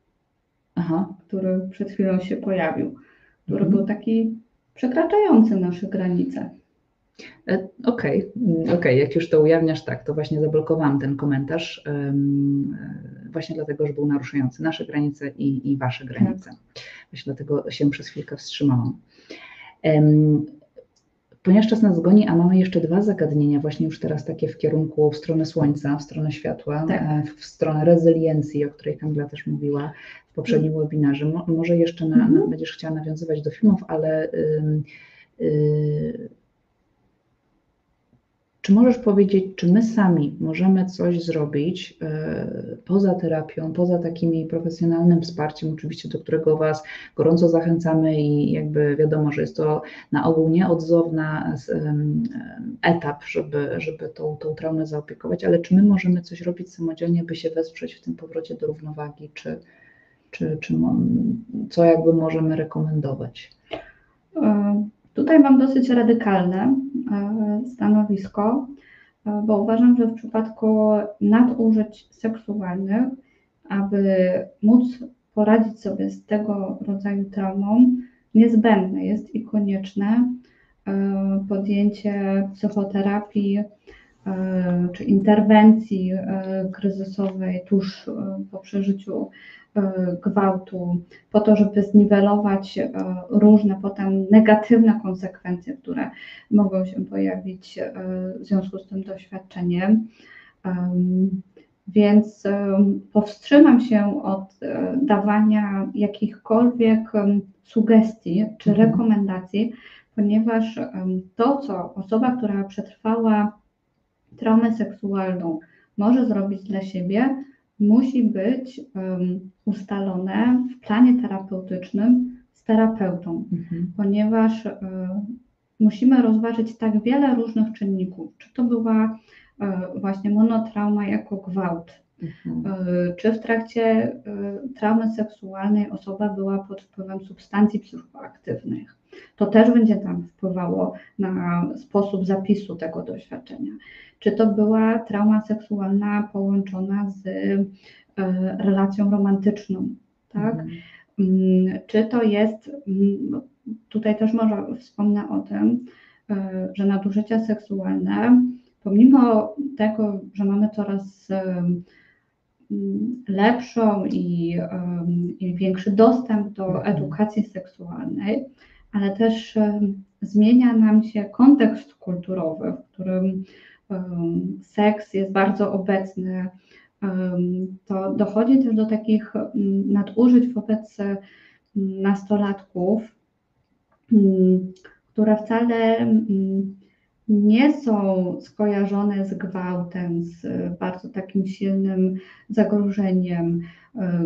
Aha. który przed chwilą się pojawił, który mhm. był taki przekraczający nasze granice. E, okej, okay, okay, jak już to ujawniasz, tak, to właśnie zablokowałam ten komentarz, um, właśnie dlatego, że był naruszający nasze granice i, i wasze granice. Właśnie dlatego się przez chwilkę wstrzymałam. Um, ponieważ czas nas goni, a mamy jeszcze dwa zagadnienia, właśnie już teraz takie w kierunku w stronę słońca, w stronę światła, tak. E, w stronę rezyliencji, o której Kamila też mówiła poprzednim mm. webinarze. Mo, może jeszcze na, na, będziesz chciała nawiązywać do filmów, ale. Yy, czy możesz powiedzieć, czy my sami możemy coś zrobić e, poza terapią, poza takim profesjonalnym wsparciem, oczywiście do którego Was gorąco zachęcamy i jakby wiadomo, że jest to na ogół nieodzowna etap, żeby, żeby tą, tą traumę zaopiekować, ale czy my możemy coś robić samodzielnie, by się wesprzeć w tym powrocie do równowagi, czy, czy, czy co jakby możemy rekomendować? E, tutaj mam dosyć radykalne E, stanowisko, e, bo uważam, że w przypadku nadużyć seksualnych, aby móc poradzić sobie z tego rodzaju traumą, niezbędne jest i konieczne podjęcie psychoterapii czy interwencji kryzysowej tuż po przeżyciu gwałtu, po to, żeby zniwelować e, różne potem negatywne konsekwencje, które mogą się pojawić e, w związku z tym doświadczeniem. Więc powstrzymam się od dawania jakichkolwiek sugestii czy mhm. rekomendacji, ponieważ to, co osoba, która przetrwała traumę seksualną, może zrobić dla siebie, musi być um, ustalone w planie terapeutycznym z terapeutą, mhm. ponieważ um, musimy rozważyć tak wiele różnych czynników. Czy to była um, właśnie monotrauma jako gwałt, mhm. czy w trakcie traumy seksualnej osoba była pod wpływem substancji psychoaktywnych. To też będzie tam wpływało na sposób zapisu tego doświadczenia czy to była trauma seksualna połączona z e, relacją romantyczną, tak? Mhm. Mm, czy to jest, mm, tutaj też może wspomnę o tym, e, że nadużycia seksualne, pomimo tego, że mamy coraz mm, lepszą i, i większy dostęp do mhm. edukacji seksualnej, ale też zmienia nam się kontekst kulturowy, w którym seks jest bardzo obecny, to dochodzi też do takich nadużyć wobec nastolatków, które wcale nie są skojarzone z gwałtem, z bardzo takim silnym zagrożeniem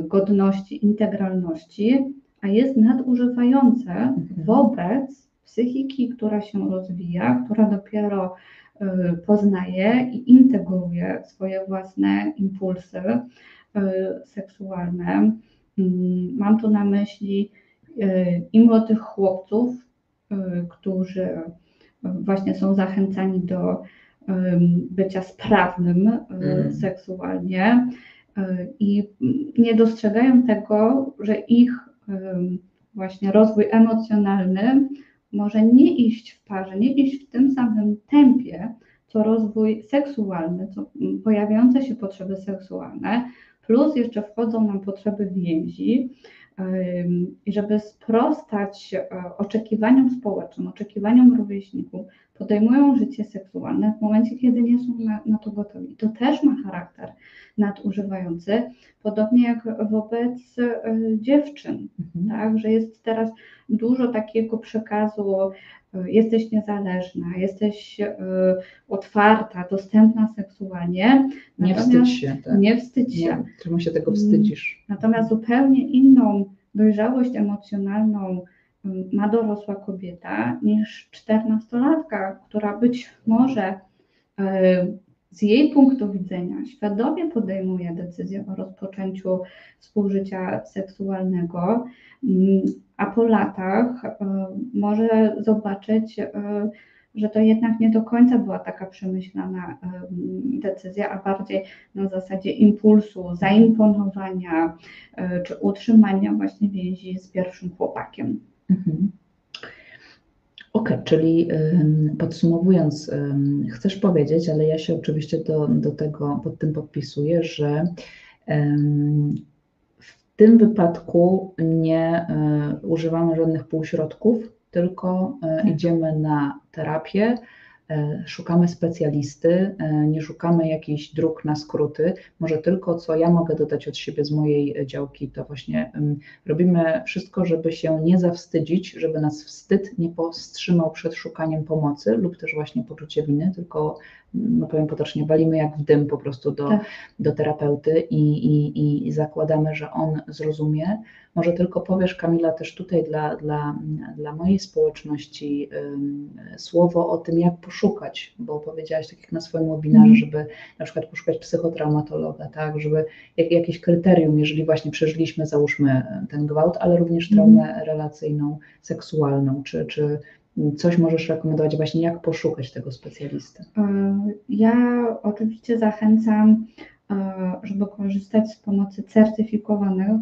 godności, integralności, a jest nadużywające Mhm. wobec psychiki, która się rozwija, która dopiero y, poznaje i integruje swoje własne impulsy y, seksualne. Mm, Mam tu na myśli y, i młodych chłopców, którzy właśnie są zachęcani do bycia sprawnym Mhm. seksualnie i nie dostrzegają tego, że ich właśnie rozwój emocjonalny może nie iść w parze, nie iść w tym samym tempie, co rozwój seksualny, co mm, pojawiające się potrzeby seksualne, plus jeszcze wchodzą nam potrzeby więzi. I żeby sprostać e, oczekiwaniom społecznym, oczekiwaniom rówieśników, podejmują życie seksualne w momencie, kiedy nie są na, na to gotowi. To też ma charakter nadużywający, podobnie jak wobec e, dziewczyn Mhm. tak, że jest teraz dużo takiego przekazu, y, jesteś niezależna, jesteś y, otwarta, dostępna seksualnie. Nie wstydź się. Tak. Nie wstydź się. Nie, czemu się tego wstydzisz? Natomiast zupełnie inną dojrzałość emocjonalną y, ma dorosła kobieta niż czternastolatka, która być może y, z jej punktu widzenia świadomie podejmuje decyzję o rozpoczęciu współżycia seksualnego, mm, a po latach y, może zobaczyć, y, że to jednak nie do końca była taka przemyślana decyzja, a bardziej na zasadzie impulsu, zaimponowania czy utrzymania właśnie więzi z pierwszym chłopakiem. Mhm. Okej, czyli podsumowując, chcesz powiedzieć, ale ja się oczywiście do, do tego pod tym podpisuję, że w tym wypadku nie y, używamy żadnych półśrodków, tylko y, idziemy na terapię, szukamy specjalisty, y, nie szukamy jakichś dróg na skróty. Może tylko co ja mogę dodać od siebie z mojej y, działki, to właśnie ym, robimy wszystko, żeby się nie zawstydzić, żeby nas wstyd nie powstrzymał przed szukaniem pomocy lub też właśnie poczucie winy, tylko no powiem potocznie, walimy jak w dym po prostu do, Tak. do terapeuty i, i, i zakładamy, że on zrozumie. Może tylko powiesz, Kamila, też tutaj dla, dla, dla mojej społeczności słowo o tym, jak poszukać, bo powiedziałaś tak jak na swoim webinarze, Mhm. żeby na przykład poszukać psychotraumatologa, tak, żeby jak, jakieś kryterium, jeżeli właśnie przeżyliśmy, załóżmy ten gwałt, ale również Mhm. traumę relacyjną, seksualną, czy, czy coś możesz rekomendować właśnie, jak poszukać tego specjalisty? Y, Ja oczywiście zachęcam, y, żeby korzystać z pomocy certyfikowanych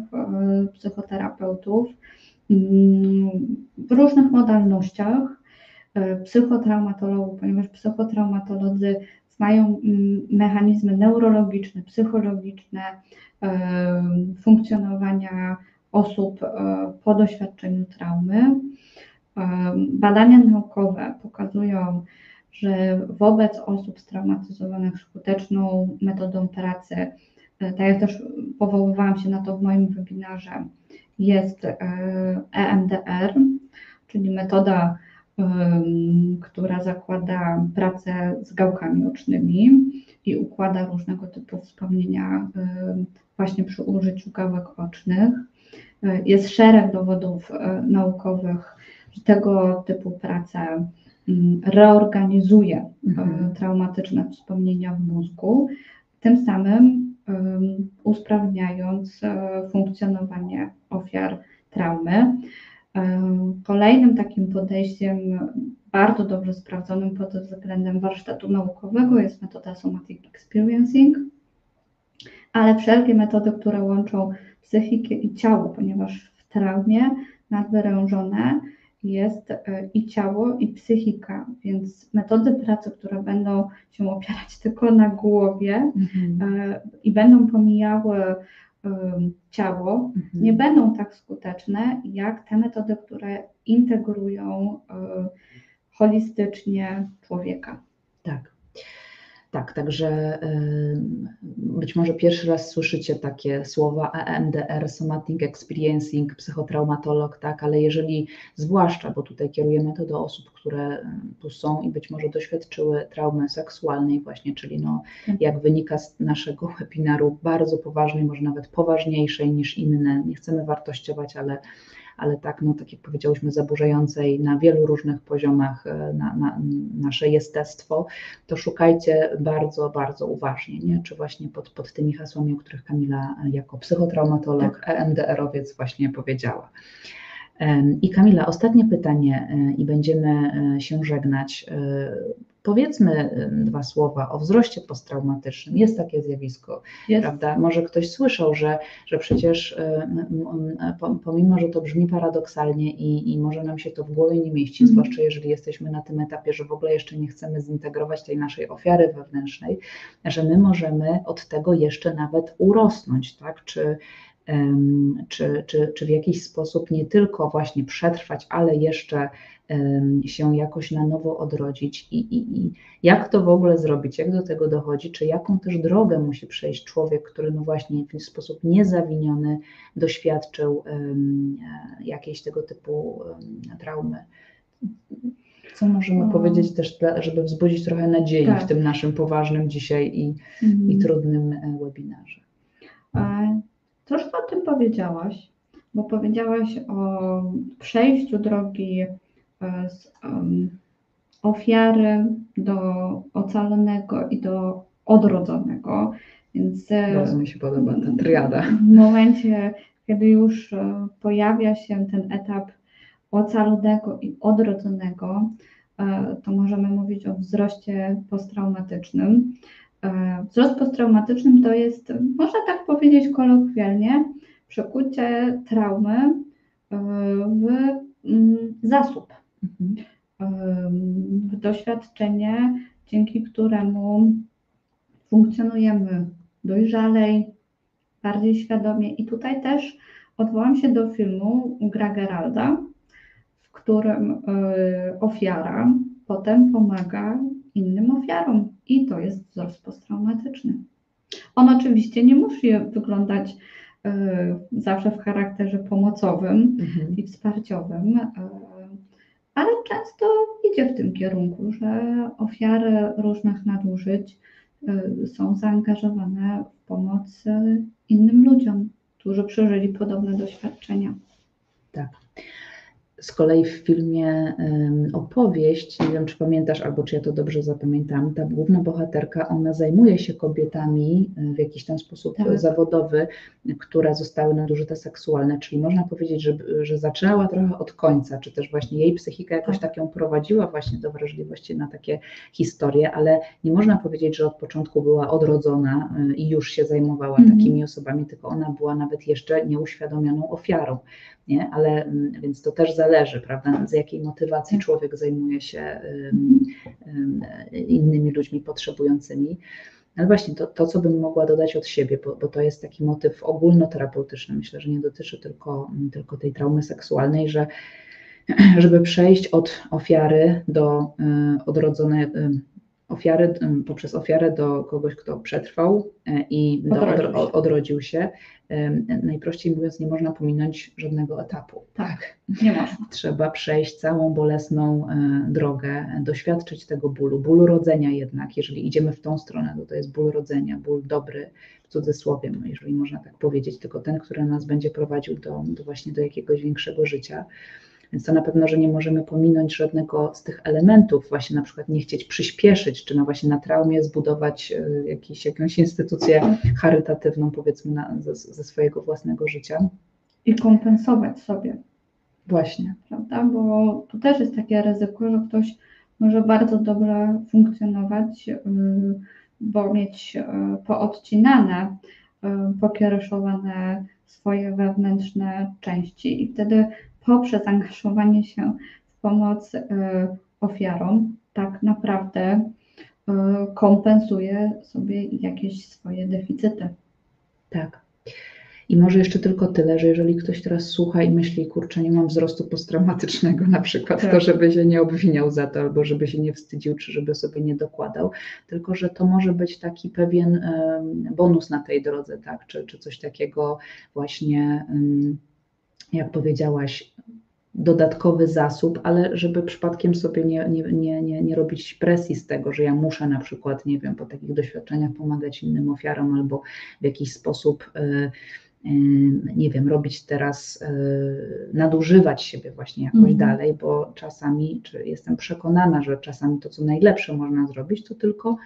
y, psychoterapeutów mm, w różnych modalnościach psychotraumatologów, ponieważ psychotraumatolodzy znają mm, mechanizmy neurologiczne, psychologiczne funkcjonowania osób po doświadczeniu traumy. Badania naukowe pokazują, że wobec osób straumatyzowanych skuteczną metodą pracy, e, tak jak też powoływałam się na to w moim webinarze, jest e, EMDR, czyli metoda, która zakłada pracę z gałkami ocznymi i układa różnego typu wspomnienia właśnie przy użyciu gałek ocznych. E, Jest szereg dowodów e, naukowych, że tego typu praca mm, reorganizuje Mhm. traumatyczne wspomnienia w mózgu, tym samym usprawniając e, funkcjonowanie ofiar traumy. Kolejnym takim podejściem, bardzo dobrze sprawdzonym pod względem warsztatu naukowego jest metoda Somatic Experiencing, ale wszelkie metody, które łączą psychikę i ciało, ponieważ w traumie nadwyrężone jest e, i ciało, i psychika, więc metody pracy, które będą się opierać tylko na głowie Mhm. e, i będą pomijały em, ciało, Mhm. nie będą tak skuteczne jak te metody, które integrują e, holistycznie człowieka. Tak. Tak, także być może pierwszy raz słyszycie takie słowa EMDR, Somatic Experiencing, psychotraumatolog, tak, ale jeżeli zwłaszcza, bo tutaj kierujemy to do osób, które tu są i być może doświadczyły traumy seksualnej właśnie, czyli no, tak. jak wynika z naszego webinaru, bardzo poważnej, może nawet poważniejszej niż inne, nie chcemy wartościować, ale ale tak, no, tak jak powiedziałyśmy, zaburzającej na wielu różnych poziomach e, na, na nasze jestestwo, to szukajcie bardzo, bardzo uważnie, nie? czy właśnie pod, pod tymi hasłami, o których Kamila jako psychotraumatolog, tak. EMDR-owiec właśnie powiedziała. I Kamila, ostatnie pytanie e, i będziemy e, się żegnać. Powiedzmy dwa słowa o wzroście posttraumatycznym. Jest takie zjawisko, Jest. prawda? Może ktoś słyszał, że, że przecież pomimo, że to brzmi paradoksalnie i, i może nam się to w głowie nie mieści, mm. zwłaszcza jeżeli jesteśmy na tym etapie, że w ogóle jeszcze nie chcemy zintegrować tej naszej ofiary wewnętrznej, że my możemy od tego jeszcze nawet urosnąć, tak? Czy czy, czy, czy w jakiś sposób nie tylko właśnie przetrwać, ale jeszcze się jakoś na nowo odrodzić i, i, i jak to w ogóle zrobić, jak do tego dochodzi, czy jaką też drogę musi przejść człowiek, który no właśnie w sposób niezawiniony doświadczył jakiejś tego typu traumy. Co możemy powiedzieć też, żeby wzbudzić trochę nadziei tak. w tym naszym poważnym dzisiaj i, mhm. i trudnym e, webinarze? Troszkę o tym powiedziałaś, bo powiedziałaś o przejściu drogi e, z ofiary do ocalonego i do odrodzonego. Więc e, bardzo mi się podoba ta triada. W momencie, kiedy już e, pojawia się ten etap ocalonego i odrodzonego, to możemy mówić o wzroście posttraumatycznym. E, wzrost posttraumatyczny to jest, można tak powiedzieć kolokwialnie, przekucie traumy e, w mm, zasób, mhm. e, w doświadczenie, dzięki któremu funkcjonujemy dojrzalej, bardziej świadomie. I tutaj też odwołam się do filmu Gra Geralda, w którym ofiara potem pomaga innym ofiarom i to jest wzrost posttraumatyczny. On oczywiście nie musi wyglądać y, zawsze w charakterze pomocowym mhm. i wsparciowym, y, ale często idzie w tym kierunku, że ofiary różnych nadużyć y, są zaangażowane w pomoc innym ludziom, którzy przeżyli podobne doświadczenia. Tak. Z kolei w filmie opowieść, nie wiem czy pamiętasz albo czy ja to dobrze zapamiętam, ta główna bohaterka, ona zajmuje się kobietami e, w jakiś tam sposób tak. zawodowy, które zostały nadużyte seksualne, czyli można powiedzieć, że, że zaczęła trochę od końca, czy też właśnie jej psychika jakoś tak. tak ją prowadziła właśnie do wrażliwości na takie historie, ale nie można powiedzieć, że od początku była odrodzona e, i już się zajmowała mhm. takimi osobami, tylko ona była nawet jeszcze nieuświadomioną ofiarą nie? ale mm, więc to też zależy, prawda, z jakiej motywacji tak. człowiek zajmuje się innymi ludźmi potrzebującymi. Ale właśnie to, to, co bym mogła dodać od siebie, bo, bo, to jest taki motyw ogólnoterapeutyczny, myślę, że nie dotyczy tylko, tylko tej traumy seksualnej, że [CLEARS THROAT] żeby przejść od ofiary do y, odrodzonej, y, ofiary, poprzez ofiarę do kogoś, kto przetrwał e, i odrodził, do, odrodził się, najprościej mówiąc, nie można pominąć żadnego etapu. Tak, nie można. Trzeba przejść całą bolesną e, drogę, doświadczyć tego bólu, bólu rodzenia jednak, jeżeli idziemy w tą stronę, to to jest ból rodzenia, ból dobry, w cudzysłowie, no jeżeli można tak powiedzieć, tylko ten, który nas będzie prowadził do, do właśnie do jakiegoś większego życia. Więc to na pewno, że nie możemy pominąć żadnego z tych elementów, właśnie na przykład nie chcieć przyspieszyć, czy no właśnie na traumie zbudować e, jakiś, jakąś instytucję charytatywną, powiedzmy, na, ze, ze swojego własnego życia. I kompensować sobie. Właśnie. Prawda? Bo tu też jest takie ryzyko, że ktoś może bardzo dobrze funkcjonować, y, bo mieć y, poodcinane, y, pokiereszowane swoje wewnętrzne części i wtedy poprzez angażowanie się w pomoc y, ofiarom tak naprawdę y, kompensuje sobie jakieś swoje deficyty. Tak. I może jeszcze tylko tyle, że jeżeli ktoś teraz słucha i myśli, kurczę, nie mam wzrostu posttraumatycznego na przykład, tak. to żeby się nie obwiniał za to, albo żeby się nie wstydził, czy żeby sobie nie dokładał, tylko że to może być taki pewien bonus na tej drodze, tak, czy, czy coś takiego właśnie, jak powiedziałaś, dodatkowy zasób, ale żeby przypadkiem sobie nie, nie, nie, nie, nie robić presji z tego, że ja muszę na przykład, nie wiem, po takich doświadczeniach pomagać innym ofiarom albo w jakiś sposób y, nie wiem, robić teraz, e, nadużywać siebie właśnie jakoś mhm. dalej, bo czasami, czy jestem przekonana, że czasami to, co najlepsze można zrobić, to tylko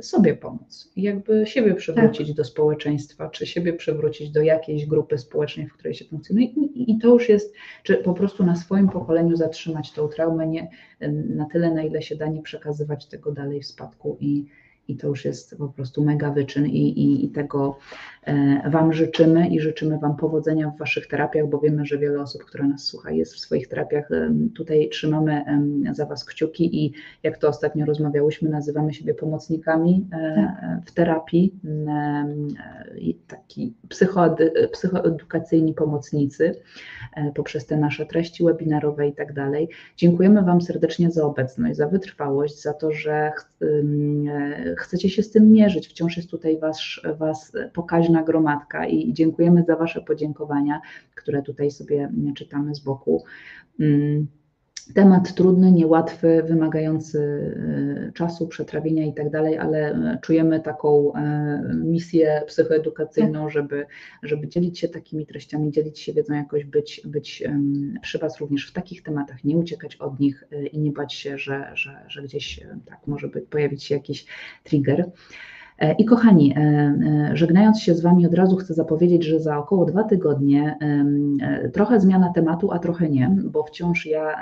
sobie pomóc. I jakby siebie przywrócić tak. do społeczeństwa, czy siebie przywrócić do jakiejś grupy społecznej, w której się funkcjonuje. I, I, to już jest, czy po prostu na swoim pokoleniu zatrzymać tą traumę nie, na tyle, na ile się da, nie przekazywać tego dalej w spadku i, i to już jest po prostu mega wyczyn i, i, i, tego e, Wam życzymy i życzymy Wam powodzenia w Waszych terapiach, bo wiemy, że wiele osób, które nas słucha, jest w swoich terapiach. Tutaj trzymamy za Was kciuki i jak to ostatnio rozmawiałyśmy, nazywamy siebie pomocnikami e, tak. w terapii, taki psychoedukacyjni pomocnicy poprzez te nasze treści webinarowe i tak dalej. Dziękujemy Wam serdecznie za obecność, za wytrwałość, za to, że chcecie się z tym mierzyć. Wciąż jest tutaj was, was pokaźna gromadka i dziękujemy za Wasze podziękowania, które tutaj sobie czytamy z boku. Temat trudny, niełatwy, wymagający e, czasu, przetrawienia i tak dalej, ale czujemy taką e, misję psychoedukacyjną, tak. żeby, żeby dzielić się takimi treściami, dzielić się wiedzą, jakoś być, być przy Was również w takich tematach, nie uciekać od nich e, i nie bać się, że, że, że gdzieś tak może być, pojawić się jakiś trigger. E, I kochani, e, e, żegnając się z Wami od razu chcę zapowiedzieć, że za około dwa tygodnie trochę zmiana tematu, a trochę nie, bo wciąż ja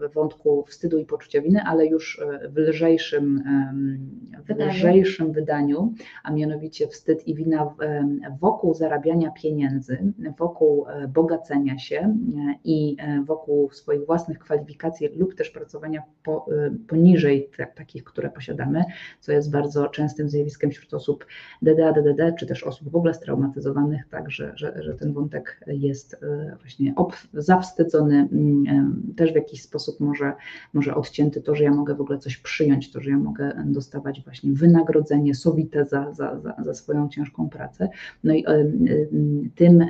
w wątku wstydu i poczucia winy, ale już w lżejszym, w lżejszym wydaniu, a mianowicie wstyd i wina wokół zarabiania pieniędzy, wokół bogacenia się i wokół swoich własnych kwalifikacji lub też pracowania po, poniżej takich, które posiadamy, co jest bardzo częstym zjawiskiem wśród osób DDA, DDD, czy też osób w ogóle straumatyzowanych, tak, że, że, że ten wątek jest e, właśnie zawstydzony, mm, też w jakiś sposób może, może odcięty to, że ja mogę w ogóle coś przyjąć, to, że ja mogę dostawać właśnie wynagrodzenie sowite za, za, za, za swoją ciężką pracę. No i tym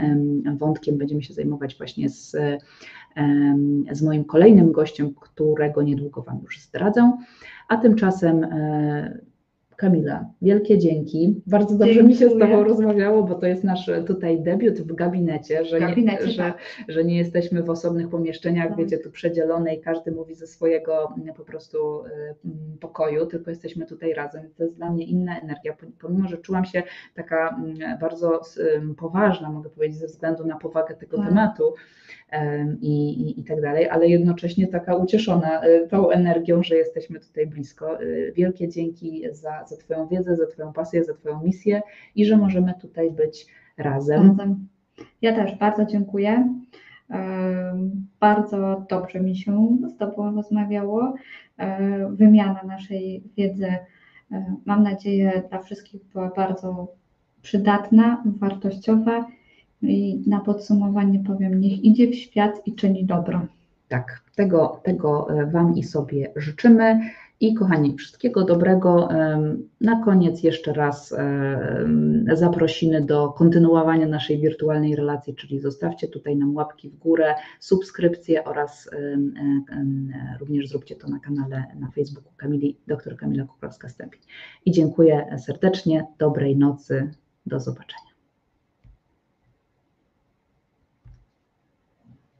wątkiem będziemy się zajmować właśnie z z moim kolejnym gościem, którego niedługo Wam już zdradzę. A tymczasem e, Kamila, wielkie dzięki. Bardzo dobrze Dziękuję. mi się z Tobą rozmawiało, bo to jest nasz tutaj debiut w gabinecie, że, gabinecie, nie, że, tak. że nie jesteśmy w osobnych pomieszczeniach, tak. wiecie, tu przedzielone i każdy mówi ze swojego mm, po prostu y, mm, pokoju, tylko jesteśmy tutaj razem. To jest dla mnie inna energia, pomimo, że czułam się taka mm, bardzo poważna, mogę powiedzieć, ze względu na powagę tego tak. tematu, i, i, i tak dalej, ale jednocześnie taka ucieszona e, tą energią, że jesteśmy tutaj blisko. E, wielkie dzięki za, za Twoją wiedzę, za Twoją pasję, za Twoją misję i że możemy tutaj być razem. razem. Ja też bardzo dziękuję. Bardzo dobrze mi się z Tobą rozmawiało. E, wymiana naszej wiedzy, mam nadzieję, dla wszystkich była bardzo przydatna, wartościowa i na podsumowanie powiem, niech idzie w świat i czyni dobro. Tak, tego, tego e, Wam i sobie życzymy. I kochani, wszystkiego dobrego. Na koniec jeszcze raz zaprosiny do kontynuowania naszej wirtualnej relacji, czyli zostawcie tutaj nam łapki w górę, subskrypcje oraz również zróbcie to na kanale na Facebooku Kamili, dr Kamila Kukrowska-Stępień. I dziękuję serdecznie, dobrej nocy, do zobaczenia.